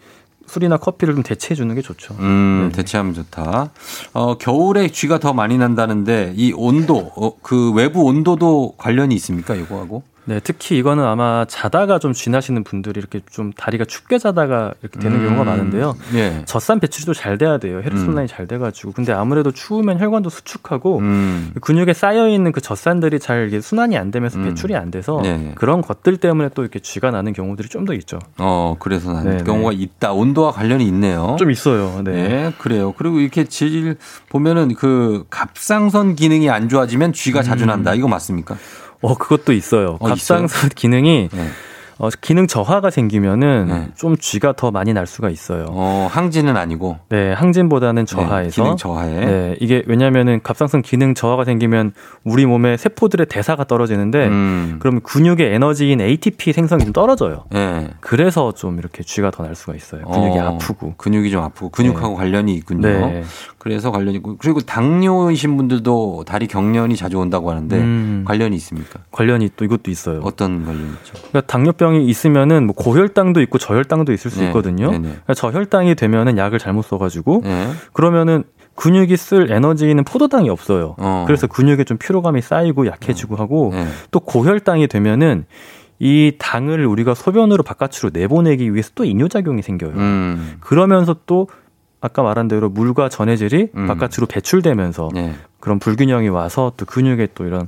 술이나 커피를 좀 대체해 주는 게 좋죠. 음, 대체하면 좋다. 어, 겨울에 쥐가 더 많이 난다는데 이 온도, 어, 그 외부 온도도 관련이 있습니까? 이거하고? 네, 특히 이거는 아마 자다가 좀 쥐나시는 분들이 이렇게 좀 다리가 춥게 자다가 이렇게 되는 음. 경우가 많은데요. 예. 젖산 배출도 잘 돼야 돼요. 혈액순환이 잘 돼가지고. 근데 아무래도 추우면 혈관도 수축하고 음. 근육에 쌓여 있는 그 젖산들이 잘 이게 순환이 안 되면서 배출이 안 돼서 네. 그런 것들 때문에 또 이렇게 쥐가 나는 경우들이 좀 더 있죠. 어, 그래서 나는 네, 경우가 있다. 온도와 관련이 있네요. 좀 있어요. 네. 네, 그래요. 그리고 이렇게 질 보면은 그 갑상선 기능이 안 좋아지면 쥐가 자주 난다. 이거 맞습니까? 어, 그것도 있어요. 어, 갑상선 기능이 네. 어, 기능 저하가 생기면은 좀 쥐가 더 많이 날 수가 있어요. 어, 항진은 아니고. 네, 항진보다는 저하에서. 기능 저하에. 네, 이게 왜냐면은 갑상선 기능 저하가 생기면 우리 몸의 세포들의 대사가 떨어지는데 음. 그러면 근육의 에너지인 ATP 생성이 좀 떨어져요. 네. 그래서 좀 이렇게 쥐가 더 날 수가 있어요. 근육이 어, 아프고. 근육이 좀 아프고 근육하고 관련이 있군요. 네. 그래서 관련이 있고 그리고 당뇨이신 분들도 다리 경련이 자주 온다고 하는데 음. 관련이 있습니까? 관련이 또 이것도 있어요. 어떤 관련이 있죠? 그러니까 당뇨병 이 있으면은 뭐 고혈당도 있고 저혈당도 있을 수 네, 있거든요. 네네. 그러니까 저혈당이 되면은 약을 잘못 써가지고 네. 그러면은 근육이 쓸 에너지는 포도당이 없어요. 어. 그래서 근육에 좀 피로감이 쌓이고 약해지고 하고 네. 또 고혈당이 되면은 이 당을 우리가 소변으로 바깥으로 내보내기 위해서 또 이뇨작용이 생겨요. 음. 그러면서 또 아까 말한 대로 물과 전해질이 음. 바깥으로 배출되면서 네. 그런 불균형이 와서 또 근육에 또 이런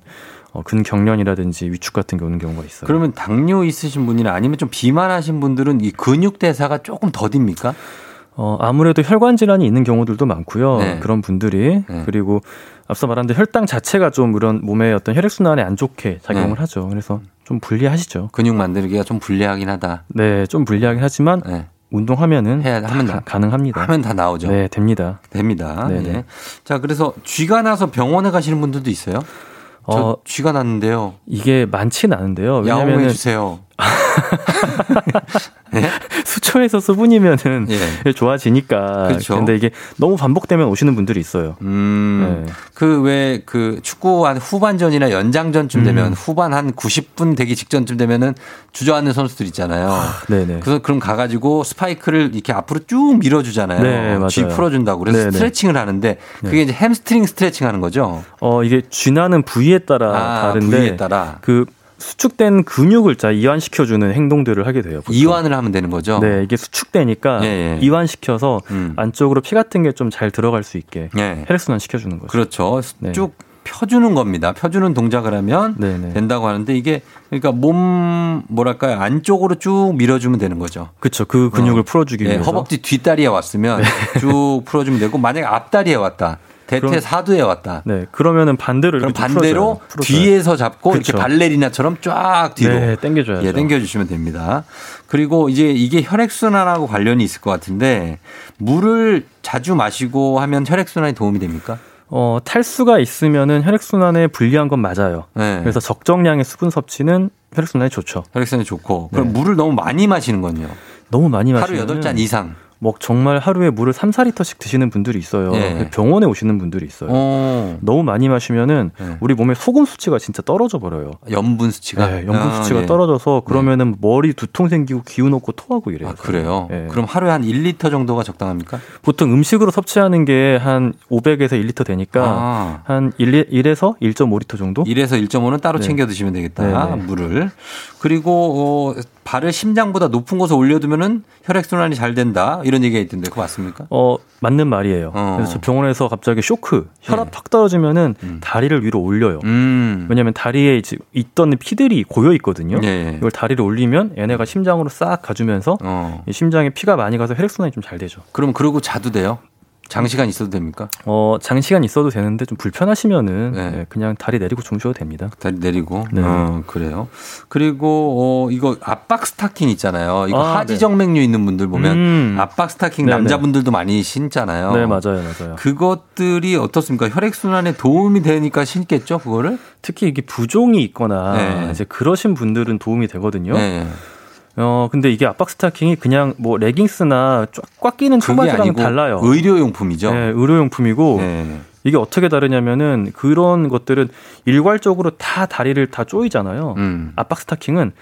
어, 근경련이라든지 위축 같은 게 오는 경우가 있어요. 그러면 당뇨 있으신 분이나 아니면 좀 비만하신 분들은 이 근육 대사가 조금 더딥니까? 어, 아무래도 혈관 질환이 있는 경우들도 많고요. 네. 그런 분들이 네. 그리고 앞서 말한 대로 혈당 자체가 좀 이런 몸의 어떤 혈액 순환에 안 좋게 작용을 네. 하죠. 그래서 좀 불리하시죠. 근육 만들기가 좀 불리하긴 하다. 네, 좀 불리하긴 하지만 네. 운동하면은 해야- 다 하면 가- 나- 가능합니다. 하면 다 나오죠. 네, 됩니다. 됩니다. 네네. 네. 자, 그래서 쥐가 나서 병원에 가시는 분들도 있어요. 저 어, 쥐가 났는데요. 이게 많지는 않은데요. 야옹해 왜냐하면 주세요. 수초에서 수분이면은 예. 좋아지니까. 그렇죠. 근데 이게 너무 반복되면 오시는 분들이 있어요. 음. 네. 그왜 그 축구 한 후반전이나 연장전쯤 되면 후반 한 90분 되기 직전쯤 되면은 주저앉는 선수들 있잖아요. 네네. 그래서 그럼 가가지고 스파이크를 이렇게 앞으로 쭉 밀어주잖아요. 네, 맞아요. 쥐 풀어준다고 그래서 네네. 스트레칭을 하는데 그게 이제 햄스트링 스트레칭 하는 거죠. 어, 이게 쥐나는 부위에 따라 아, 다른데 부위에 따라. 그 수축된 근육을 자 이완시켜주는 행동들을 하게 돼요. 보통. 이완을 하면 되는 거죠. 네, 이게 수축되니까 예, 예. 이완시켜서 음. 안쪽으로 피 같은 게 좀 잘 들어갈 수 있게 예. 혈액순환 시켜주는 거죠. 그렇죠. 네. 쭉 펴주는 겁니다. 펴주는 동작을 하면 네네. 된다고 하는데 이게 그러니까 몸 뭐랄까요 안쪽으로 쭉 밀어주면 되는 거죠. 그렇죠. 그 근육을 어. 풀어주기 네, 위해서. 네. 허벅지 뒷다리에 왔으면 쭉 풀어주면 되고 만약에 앞다리에 왔다. 대퇴 그럼- 사두에 왔다. 네, 그러면은 반대로 그럼 반대로 풀어줘요. 뒤에서 잡고 그렇죠. 이렇게 발레리나처럼 쫙 뒤로 네, 당겨줘야죠. 예, 당겨주시면 됩니다. 그리고 이제 이게 혈액순환하고 관련이 있을 것 같은데 물을 자주 마시고 하면 혈액순환에 도움이 됩니까? 어, 탈수가 있으면은 혈액순환에 불리한 건 맞아요. 네. 그래서 적정량의 수분 섭취는 혈액순환에 좋죠. 혈액순환이 좋고 그럼 네. 물을 너무 많이 마시는 건요. 너무 많이 하루 마시면 여덟 잔 이상. 뭐 정말 하루에 물을 3, 4리터씩 드시는 분들이 있어요. 예. 병원에 오시는 분들이 있어요. 어. 너무 많이 마시면은 네. 우리 몸의 소금 수치가 진짜 떨어져 버려요. 염분 수치가 네, 염분 아, 수치가 예. 떨어져서 그러면은 머리 두통 생기고 기운 없고 토하고 이래요. 아, 그래요? 예. 그럼 하루에 한 1리터 정도가 적당합니까? 보통 음식으로 섭취하는 게 한 500에서 1리터 되니까 아. 한 1, 1에서 1.5리터 정도? 1에서 1.5는 따로 네. 챙겨 드시면 되겠다. 네, 네. 물을. 그리고 어, 발을 심장보다 높은 곳에 올려두면은 혈액 순환이 잘 된다. 이런 얘기가 있던데 그거 맞습니까? 어, 맞는 말이에요. 어. 그래서 저 병원에서 갑자기 쇼크, 혈압 네. 탁 떨어지면은 음. 다리를 위로 올려요. 음. 왜냐하면 다리에 이제 있던 피들이 고여 있거든요. 예, 예. 이걸 다리를 올리면 얘네가 심장으로 싹 가주면서 어. 이 심장에 피가 많이 가서 혈액 순환이 좀 잘 되죠. 그럼 그러고 자도 돼요? 장시간 있어도 됩니까? 어, 장시간 있어도 되는데 좀 불편하시면은 네. 네, 그냥 다리 내리고 주무셔도 됩니다. 다리 내리고. 네. 어, 그래요. 그리고 어 이거 압박 스타킹 있잖아요. 이거 아, 하지정맥류 있는 분들 보면 음. 압박 스타킹 네, 남자분들도 많이 신잖아요. 네, 맞아요, 맞아요. 그것들이 어떻습니까? 혈액 순환에 도움이 되니까 신겠죠, 그거를? 특히 이게 부종이 있거나 네. 이제 그러신 분들은 도움이 되거든요. 네. 어, 근데 이게 압박 스타킹이 그냥 뭐 레깅스나 쫙꽉 끼는 청바지랑 달라요. 의료용품이죠. 네, 의료용품이고 네. 이게 어떻게 다르냐면은 그런 것들은 일괄적으로 다 다리를 다 조이잖아요. 음. 압박 스타킹은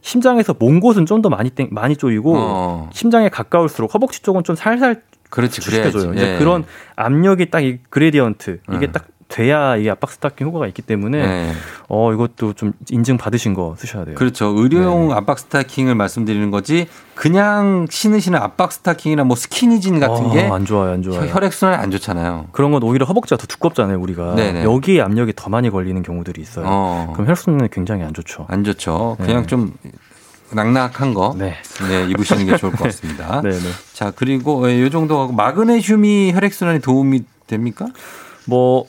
심장에서 먼 곳은 좀 더 많이 땡, 많이 조이고 어. 심장에 가까울수록 허벅지 쪽은 좀 살살 그렇지, 그래야지. 조이게 해줘요. 이제 예. 그런 압력이 딱 이 gradient 이게 음. 딱 돼야 이 압박 스 타킹 효과가 있기 때문에 네. 어 이것도 좀 인증 받으신 거 쓰셔야 돼요. 그렇죠. 의료용 압박 스타킹을 말씀드리는 거지 그냥 신으시는 압박 스타킹이나 뭐 스키니진 같은 어, 게안 좋아요, 안 좋아요. 혈액 순환에 안 좋잖아요. 그런 건 오히려 허벅지가 더 두껍잖아요, 우리가. 네네. 여기에 압력이 더 많이 걸리는 경우들이 있어요. 어. 그럼 혈순환에 굉장히 안 좋죠. 안 좋죠. 네. 그냥 좀 낙낙한 거 네. 입으시는 게 좋을 것 같습니다. 네 네. 자 그리고 이 정도 하고 마그네슘이 혈액 순환에 도움이 됩니까? 뭐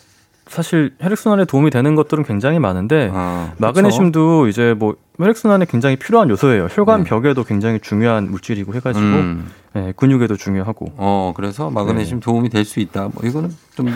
사실 혈액순환에 도움이 되는 것들은 굉장히 많은데 아, 마그네슘도 이제 뭐 혈액순환에 굉장히 필요한 요소예요. 혈관 벽에도 굉장히 중요한 물질이고 해가지고 네. 음. 예, 근육에도 중요하고. 어 그래서 마그네슘 네. 도움이 될 수 있다. 뭐 이거는 좀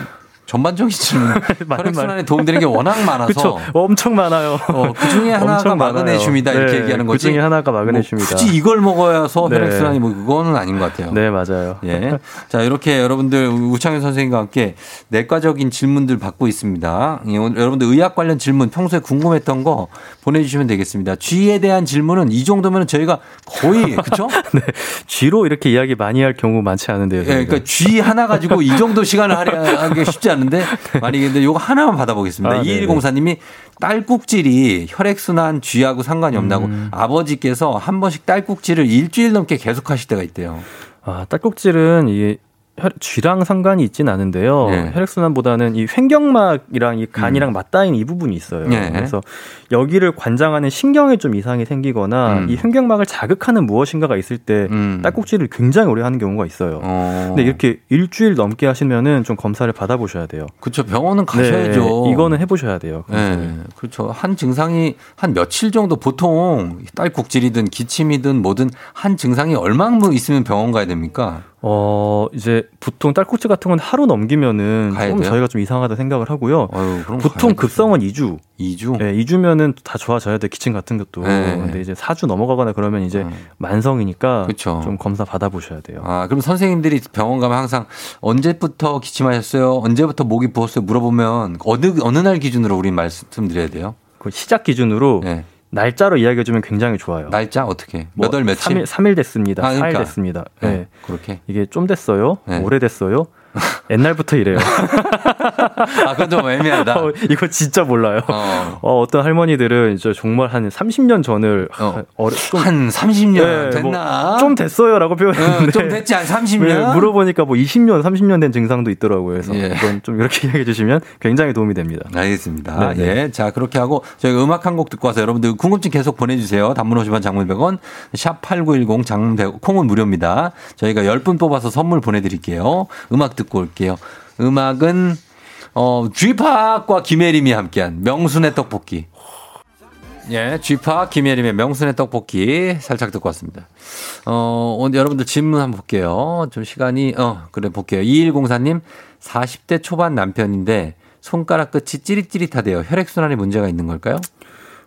전반적인 질문. 많은 혈액 순환에 도움되는 게 워낙 많아서. 엄청 많아요. 어, 그 중에 하나가. 마그네슘이다 이렇게 네, 얘기하는 그 거지. 중에 하나가 마그네슘이다. 뭐 굳이 이걸 먹어야서 네. 혈액순환이 뭐 그거는 아닌 것 같아요. 네, 맞아요. 예. 자, 이렇게 여러분들 우창현 선생님과 함께 내과적인 질문들 받고 있습니다. 예, 오늘 여러분들 의학 관련 질문 평소에 궁금했던 거 보내주시면 되겠습니다. 쥐에 대한 질문은 이 정도면 저희가 거의 그렇죠? 네, 쥐로 이렇게 이야기 많이 할 경우 많지 않은데요. 예, 그러니까 쥐 하나 가지고 이 정도 시간을 할애하기 쉽지 않 은데 많이 근데 요거 하나만 받아보겠습니다. 아, 네네. 2104님이 딸꾹질이 혈액순환 쥐하고 상관이 없나고 음. 아버지께서 한 번씩 딸꾹질을 일주일 넘게 계속 하실 때가 있대요. 아, 딸꾹질은 이게 혈, 쥐랑 상관이 있진 않은데요. 네. 혈액순환보다는 이 횡격막이랑 이 간이랑 맞닿은 이 부분이 있어요. 음. 네. 그래서 여기를 관장하는 신경에 좀 이상이 생기거나 음. 이 횡격막을 자극하는 무엇인가가 있을 때 딸꾹질을 굉장히 오래 하는 경우가 있어요. 어. 근데 이렇게 일주일 넘게 하시면은 좀 검사를 받아보셔야 돼요. 그렇죠. 병원은 가셔야죠. 네, 이거는 해보셔야 돼요. 네, 그렇죠. 한 증상이 한 며칠 정도 보통 딸꾹질이든 기침이든 뭐든 한 증상이 얼마나 있으면 병원 가야 됩니까? 어, 이제 보통 딸꾹질 같은 건 하루 넘기면은 좀? 저희가 좀 이상하다 생각을 하고요. 그럼 보통. 급성은 2주. 2주? 네, 2주면은 다 좋아져야 돼. 기침 같은 것도. 네. 근데 이제 4주 넘어가거나 그러면 이제 만성이니까 그쵸. 좀 검사 받아 보셔야 돼요. 아, 그럼 선생님들이 병원 가면 항상 언제부터 기침하셨어요? 언제부터 목이 부었어요? 물어보면 어느 어느 날 기준으로 우리 말씀드려야 돼요? 그 시작 기준으로 날짜로 이야기해주면 굉장히 좋아요. 날짜 어떻게? 뭐 몇월 며칠? 3일, 3일 됐습니다. 아, 그러니까. 4일 됐습니다. 네, 네. 그렇게. 이게 좀 됐어요? 네. 오래됐어요? 옛날부터 이래요. 아, 그건 좀 애매하다. 어, 이거 진짜 몰라요. 어. 어, 떤 할머니들은 이제 정말 한 30년 전을 어. 좀, 한 30년 됐나? 뭐 좀 됐어요라고 표현했는데 어, 좀 됐지 한 30년? 네, 물어보니까 뭐 20년, 30년 된 증상도 있더라고요. 그래서 예. 이건 좀 이렇게 이야기해 주시면 굉장히 도움이 됩니다. 알겠습니다. 네, 네. 예. 자, 그렇게 하고 저희가 음악 한 곡 듣고 와서 여러분들 궁금증 계속 보내 주세요. 단문 50원 장문 100원, 샵 8910 장문 100원, 콩은 무료입니다. 저희가 10분 뽑아서 선물 보내 드릴게요. 음악 듣고 올게요. 음악은, 어, 쥐팍과 김혜림이 함께한 명순의 떡볶이. 예, 쥐팍 김혜림의 명순의 떡볶이 살짝 듣고 왔습니다. 어, 오늘 여러분들 질문 한번 볼게요. 좀 시간이, 어, 그래 볼게요. 2104님, 40대 초반 남편인데 손가락 끝이 찌릿찌릿하대요. 혈액순환에 문제가 있는 걸까요?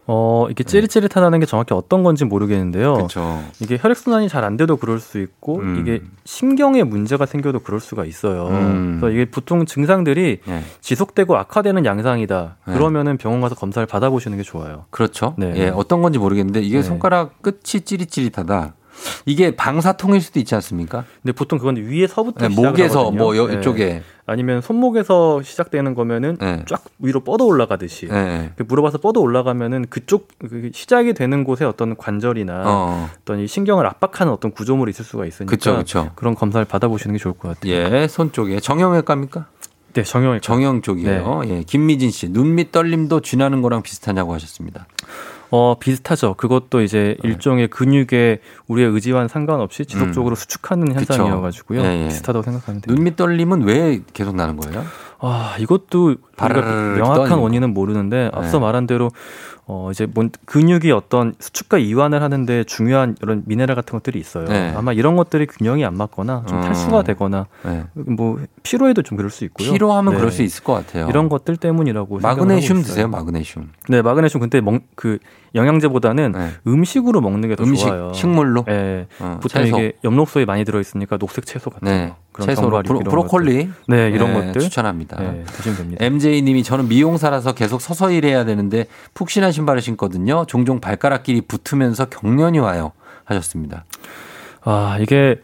어, 이게 찌릿찌릿하다는 게 정확히 어떤 건지 모르겠는데요. 그렇죠. 이게 혈액순환이 잘 안 돼도 그럴 수 있고, 음. 이게 신경에 문제가 생겨도 그럴 수가 있어요. 음. 그래서 이게 보통 증상들이 예. 지속되고 악화되는 양상이다. 네. 그러면은 병원 가서 검사를 받아보시는 게 좋아요. 그렇죠. 네. 예, 어떤 건지 모르겠는데 이게 네. 손가락 끝이 찌릿찌릿하다. 이게 방사통일 수도 있지 않습니까? 근데 보통 그건 위에서부터 네, 목에서 하거든요. 뭐 여- 네. 이쪽에. 아니면 손목에서 시작되는 거면은 네. 쫙 위로 뻗어 올라가듯이 네. 그 물어봐서 뻗어 올라가면은 그쪽 그 시작이 되는 곳에 어떤 관절이나 어. 어떤 이 신경을 압박하는 어떤 구조물이 있을 수가 있으니까 그쵸, 그쵸. 런 검사를 받아보시는 게 좋을 것 같아요. 예, 손 쪽에 정형외과입니까? 네, 정형외과. 정형 쪽이에요. 예, 김미진 씨, 눈밑 떨림도 쥐나는 거랑 비슷하냐고 하셨습니다. 어 비슷하죠. 그것도 이제 네. 일종의 근육의 우리의 의지와는 상관없이 지속적으로 수축하는 음. 그쵸. 현상이어가지고요. 예, 예. 비슷하다고 생각하면 돼요. 눈밑 떨림은 왜 계속 나는 거예요? 아, 이것도 명확한 원인은 모르는데 앞서 네. 말한 대로 어 이제 뭔 근육이 어떤 수축과 이완을 하는데 중요한 이런 미네랄 같은 것들이 있어요. 네. 아마 이런 것들이 균형이 안 맞거나 좀 음. 탈수가 되거나 네. 뭐 피로에도 좀 그럴 수 있고요. 피로하면 네. 그럴 수 있을 것 같아요. 이런 것들 때문이라고 마그네슘. 드세요, 마그네슘. 네, 마그네슘 근데 먹, 그 영양제보다는 음식으로 먹는 게더 네. 음식, 좋아요. 식물로? 네. 어, 보통 채소. 이게 엽록소에 많이 들어 있으니까 녹색 채소 같은 네. 거. 그런 채소로 브로. 것들. 네, 이런 네, 것들 추천합니다. 네, 드시면 됩니다. MJ 님이 저는 미용사라서 계속 서서 일해야 되는데 푹신한 신발을 신거든요. 종종 발가락끼리 붙으면서 경련이 와요. 하셨습니다. 아, 이게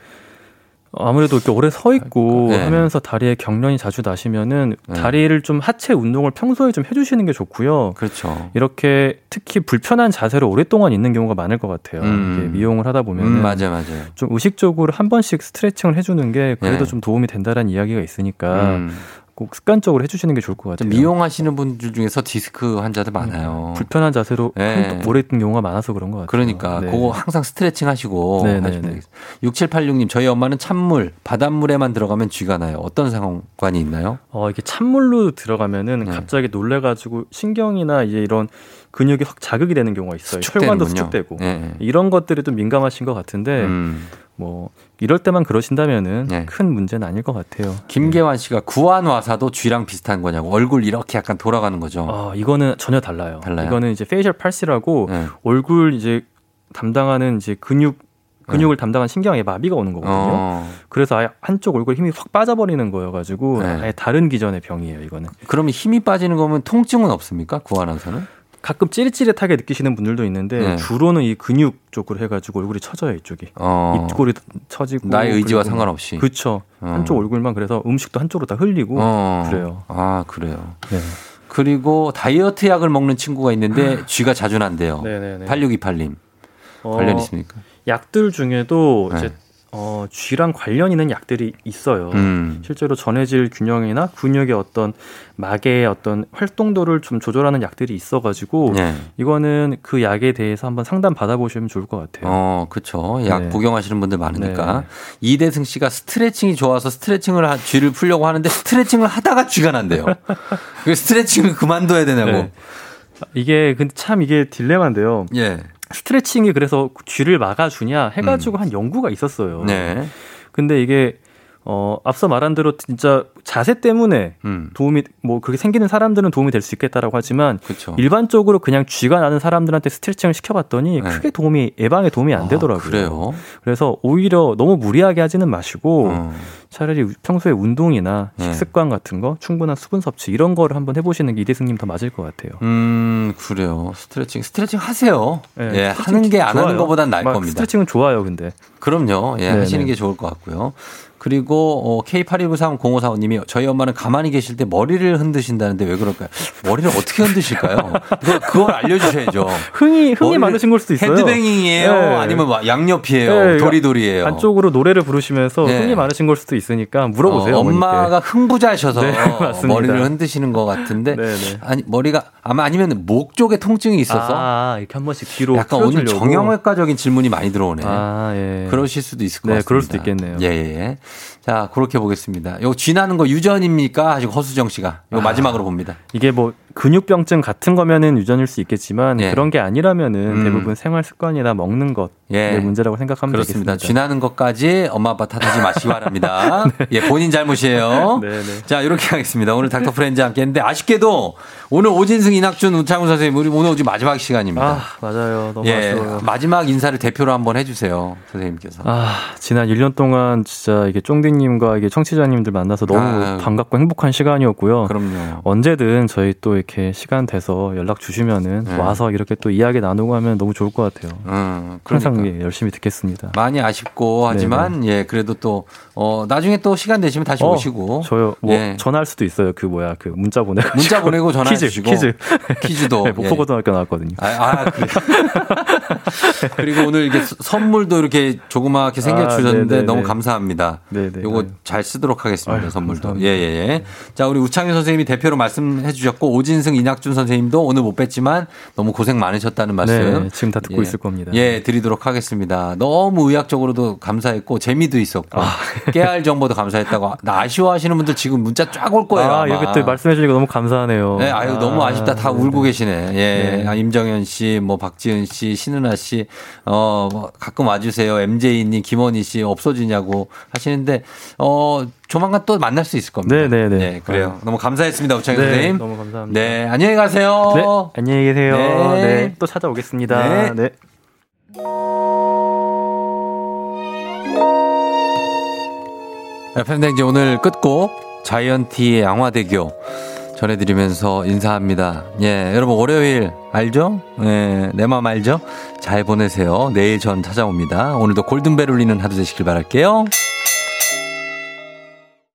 아무래도 이렇게 오래 서 있고 네. 하면서 다리에 경련이 자주 나시면은 네. 다리를 좀 하체 운동을 평소에 좀 해주시는 게 좋고요. 그렇죠. 이렇게 특히 불편한 자세로 오랫동안 있는 경우가 많을 것 같아요. 음. 미용을 하다 보면 음, 맞아요, 맞아요. 좀 의식적으로 한 번씩 스트레칭을 해주는 게 그래도 네. 좀 도움이 된다라는 이야기가 있으니까 음. 꼭 습관적으로 해주시는 게 좋을 것 같아요. 미용하시는 분들 중에서 디스크 환자들 많아요. 불편한 자세로 네. 한- 오래 있는 경우가 많아서 그런 것 같아요. 그러니까 네. 그거 항상 스트레칭 하시고 네, 네, 하시면 네. 되겠습니다. 6786님 저희 엄마는 찬물 바닷물에만 들어가면 쥐가 나요. 어떤 상관이 있나요? 어, 이게 찬물로 들어가면은 네. 갑자기 놀래가지고 신경이나 이제 이런 근육이 확 자극이 되는 경우가 있어요. 수축되는군요. 혈관도 수축되고 네. 이런 것들이 좀 민감하신 것 같은데 음. 뭐 이럴 때만 그러신다면은 네. 큰 문제는 아닐 것 같아요. 김계환 씨가 구안 와사도 쥐랑 비슷한 거냐고 얼굴 이렇게 약간 돌아가는 거죠. 아 이거는 전혀 달라요. 달라요? 이거는 이제 facial palsy라고 네. 얼굴 이제 담당하는 이제 근육 근육을 담당한 신경에 마비가 오는 거거든요. 어. 그래서 아예 한쪽 얼굴 힘이 확 빠져버리는 거여가지고 네. 아예 다른 기전의 병이에요. 이거는 그러면 힘이 빠지는 거면 통증은 없습니까? 구안와사는? 가끔 찌릿찌릿하게 느끼시는 분들도 있는데 네. 주로는 이 근육 쪽으로 해가지고 얼굴이 처져요 이쪽이 어. 입꼬리 처지고 나의 의지와 상관없이. 그렇죠 어. 한쪽 얼굴만 그래서 음식도 한쪽으로 다 흘리고 어. 그래요 아 그래요. 네. 그리고 다이어트 약을 먹는 친구가 있는데 쥐가 자주 난대요. 네네네. 8628님 어, 관련 있습니까? 약들 중에도 네. 이제 어, 쥐랑 관련 있는 약들이 있어요. 음. 실제로 전해질 균형이나 근육의 어떤 막의 어떤 활동도를 좀 조절하는 약들이 있어가지고 네. 이거는 그 약에 대해서 한번 상담 받아보시면 좋을 것 같아요. 어, 그렇죠. 약 네. 복용하시는 분들 많으니까. 네. 이대승 씨가 스트레칭이 좋아서 스트레칭을 하, 쥐를 풀려고 하는데 스트레칭을 하다가 쥐가 난대요. 그 스트레칭을 그만둬야 되냐고. 네. 이게 근데 참 이게 딜레마인데요. 예. 스트레칭이 그래서 쥐를 막아주냐 해가지고 한 연구가 있었어요. 음. 네. 근데 이게 어 앞서 말한 대로 진짜 자세 때문에 음. 도움이 뭐 그렇게 생기는 사람들은 도움이 될 수 있겠다라고 하지만 그렇죠. 일반적으로 그냥 쥐가 나는 사람들한테 스트레칭을 시켜봤더니 네. 크게 도움이 예방에 도움이 안 아, 되더라고요. 그래요? 그래서 오히려 너무 무리하게 하지는 마시고 어. 차라리 평소에 운동이나 네. 식습관 같은 거 충분한 수분 섭취 이런 거를 한번 해보시는 게 이대승님 더 맞을 것 같아요. 음, 그래요. 스트레칭. 스트레칭 하세요. 네, 예, 스트레칭 하는 게 안 하는. 것보단 나을 막 겁니다. 스트레칭은 좋아요, 근데. 그럼요. 예, 네네. 하시는 게 좋을 것 같고요. 그리고 어, K81930545님이 저희 엄마는 가만히 계실 때 머리를 흔드신다는데 왜 그럴까요? 머리를 어떻게 흔드실까요? 그걸, 그걸 알려주셔야죠. 흥이 흥이 많으신 걸 수도 있어요. 헤드뱅잉이에요? 네. 아니면 막 양옆이에요? 네, 도리도리예요? 안쪽으로 노래를 부르시면서 네. 흥이 많으신 걸 수도 있으니까 물어보세요. 어. 엄마가 흥부자셔서 네. 머리를 흔드시는 것 같은데 네, 네. 아니 머리가 아마 아니면 목 쪽에 통증이 있어서 아, 이렇게 한 번씩 뒤로 약간 오늘 풀어주려고. 정형외과적인 질문이 많이 들어오네. 아, 예. 그러실 수도 있을 것 네, 같습니다. 그럴 수도 있겠네요. 예, 예, 예. 자, 그렇게 보겠습니다. 요거 쥐나는 거 유전입니까? 하시고 허수정 씨가. 요 아. 마지막으로 봅니다. 이게 뭐 근육병증 같은 거면은 유전일 수 있겠지만 예. 그런 게 아니라면은 음. 대부분 생활 습관이나 먹는 것의 예. 문제라고 생각하면 그렇습니다. 되겠습니다. 쥐나는 것까지 엄마 아빠 탓하지 마시기 바랍니다. 예, 본인 잘못이에요. 네, 네. 자, 이렇게 하겠습니다. 오늘 닥터 프렌즈 함께 했는데 아쉽게도 오늘 오진승, 이낙준, 우창훈 선생님 우리 오늘 오직 마지막 시간입니다. 아, 맞아요. 너무 예, 아쉬워요. 마지막 인사를 대표로 한번 해 주세요, 선생님께서. 아, 지난 1년 동안 진짜 이게 쫑디 님과 이게 청취자님들 만나서 너무 아유. 반갑고 행복한 시간이었고요. 그럼요. 언제든 저희 또 이렇게 시간 돼서 연락 주시면은 네. 와서 이렇게 또 이야기 나누고 하면 너무 좋을 것 같아요. 음, 항상 그러니까. 예, 열심히 듣겠습니다. 많이 아쉽고 하지만 예 그래도 또 어 나중에 또 시간 되시면 다시 어, 오시고 저요 뭐 예. 전화할 수도 있어요. 그 뭐야 그 문자 보내고 문자 보내고 전화해 퀴즈, 주시고 퀴즈 퀴즈도 네, 예. 목포고등학교 나왔거든요. 아, 아 그래. 그리고 오늘 이게 서- 선물도 이렇게 조그맣게 생겨 주셨는데 아, 네네네. 너무 감사합니다. 네네. 요거. 잘 쓰도록 하겠습니다. 아유, 선물도. 감사합니다. 예, 예, 예. 자, 우리 우창현 선생님이 대표로 말씀해 주셨고 오진 승 이낙준 선생님도 오늘 못 뵀지만 너무 고생 많으셨다는 말씀. 네, 지금 다 듣고 예. 있을 겁니다. 예, 드리도록 하겠습니다. 너무 의학적으로도 감사했고 재미도 있었고 아. 깨알 정보도 감사했다고 나 아쉬워하시는 분들 지금 문자 쫙 올 거예요. 아. 이렇게 또 말씀해 주니까 너무 감사하네요. 네, 아유, 너무 아쉽다. 다 네네. 울고 계시네. 예. 네. 아, 임정현 씨, 뭐, 박지은 씨, 신은아 씨, 어, 뭐 가끔 와 주세요. MJ님, 김원희 씨, 없어지냐고 하시는데, 어, 조만간 또 만날 수 있을 겁니다. 네네네. 네, 그래요. 너무 감사했습니다. 우창희 네, 선생님. 너무 감사합니다. 네, 안녕히 가세요. 네, 안녕히 계세요. 네. 네, 또 찾아오겠습니다. 네. 네. FM댕지 오늘 끝곡 자이언티의 양화대교 전해드리면서 인사합니다. 예, 여러분 월요일 알죠? 예, 내맘 알죠? 잘 보내세요. 내일 전 찾아옵니다. 오늘도 골든벨 울리는 하루 되시길 바랄게요.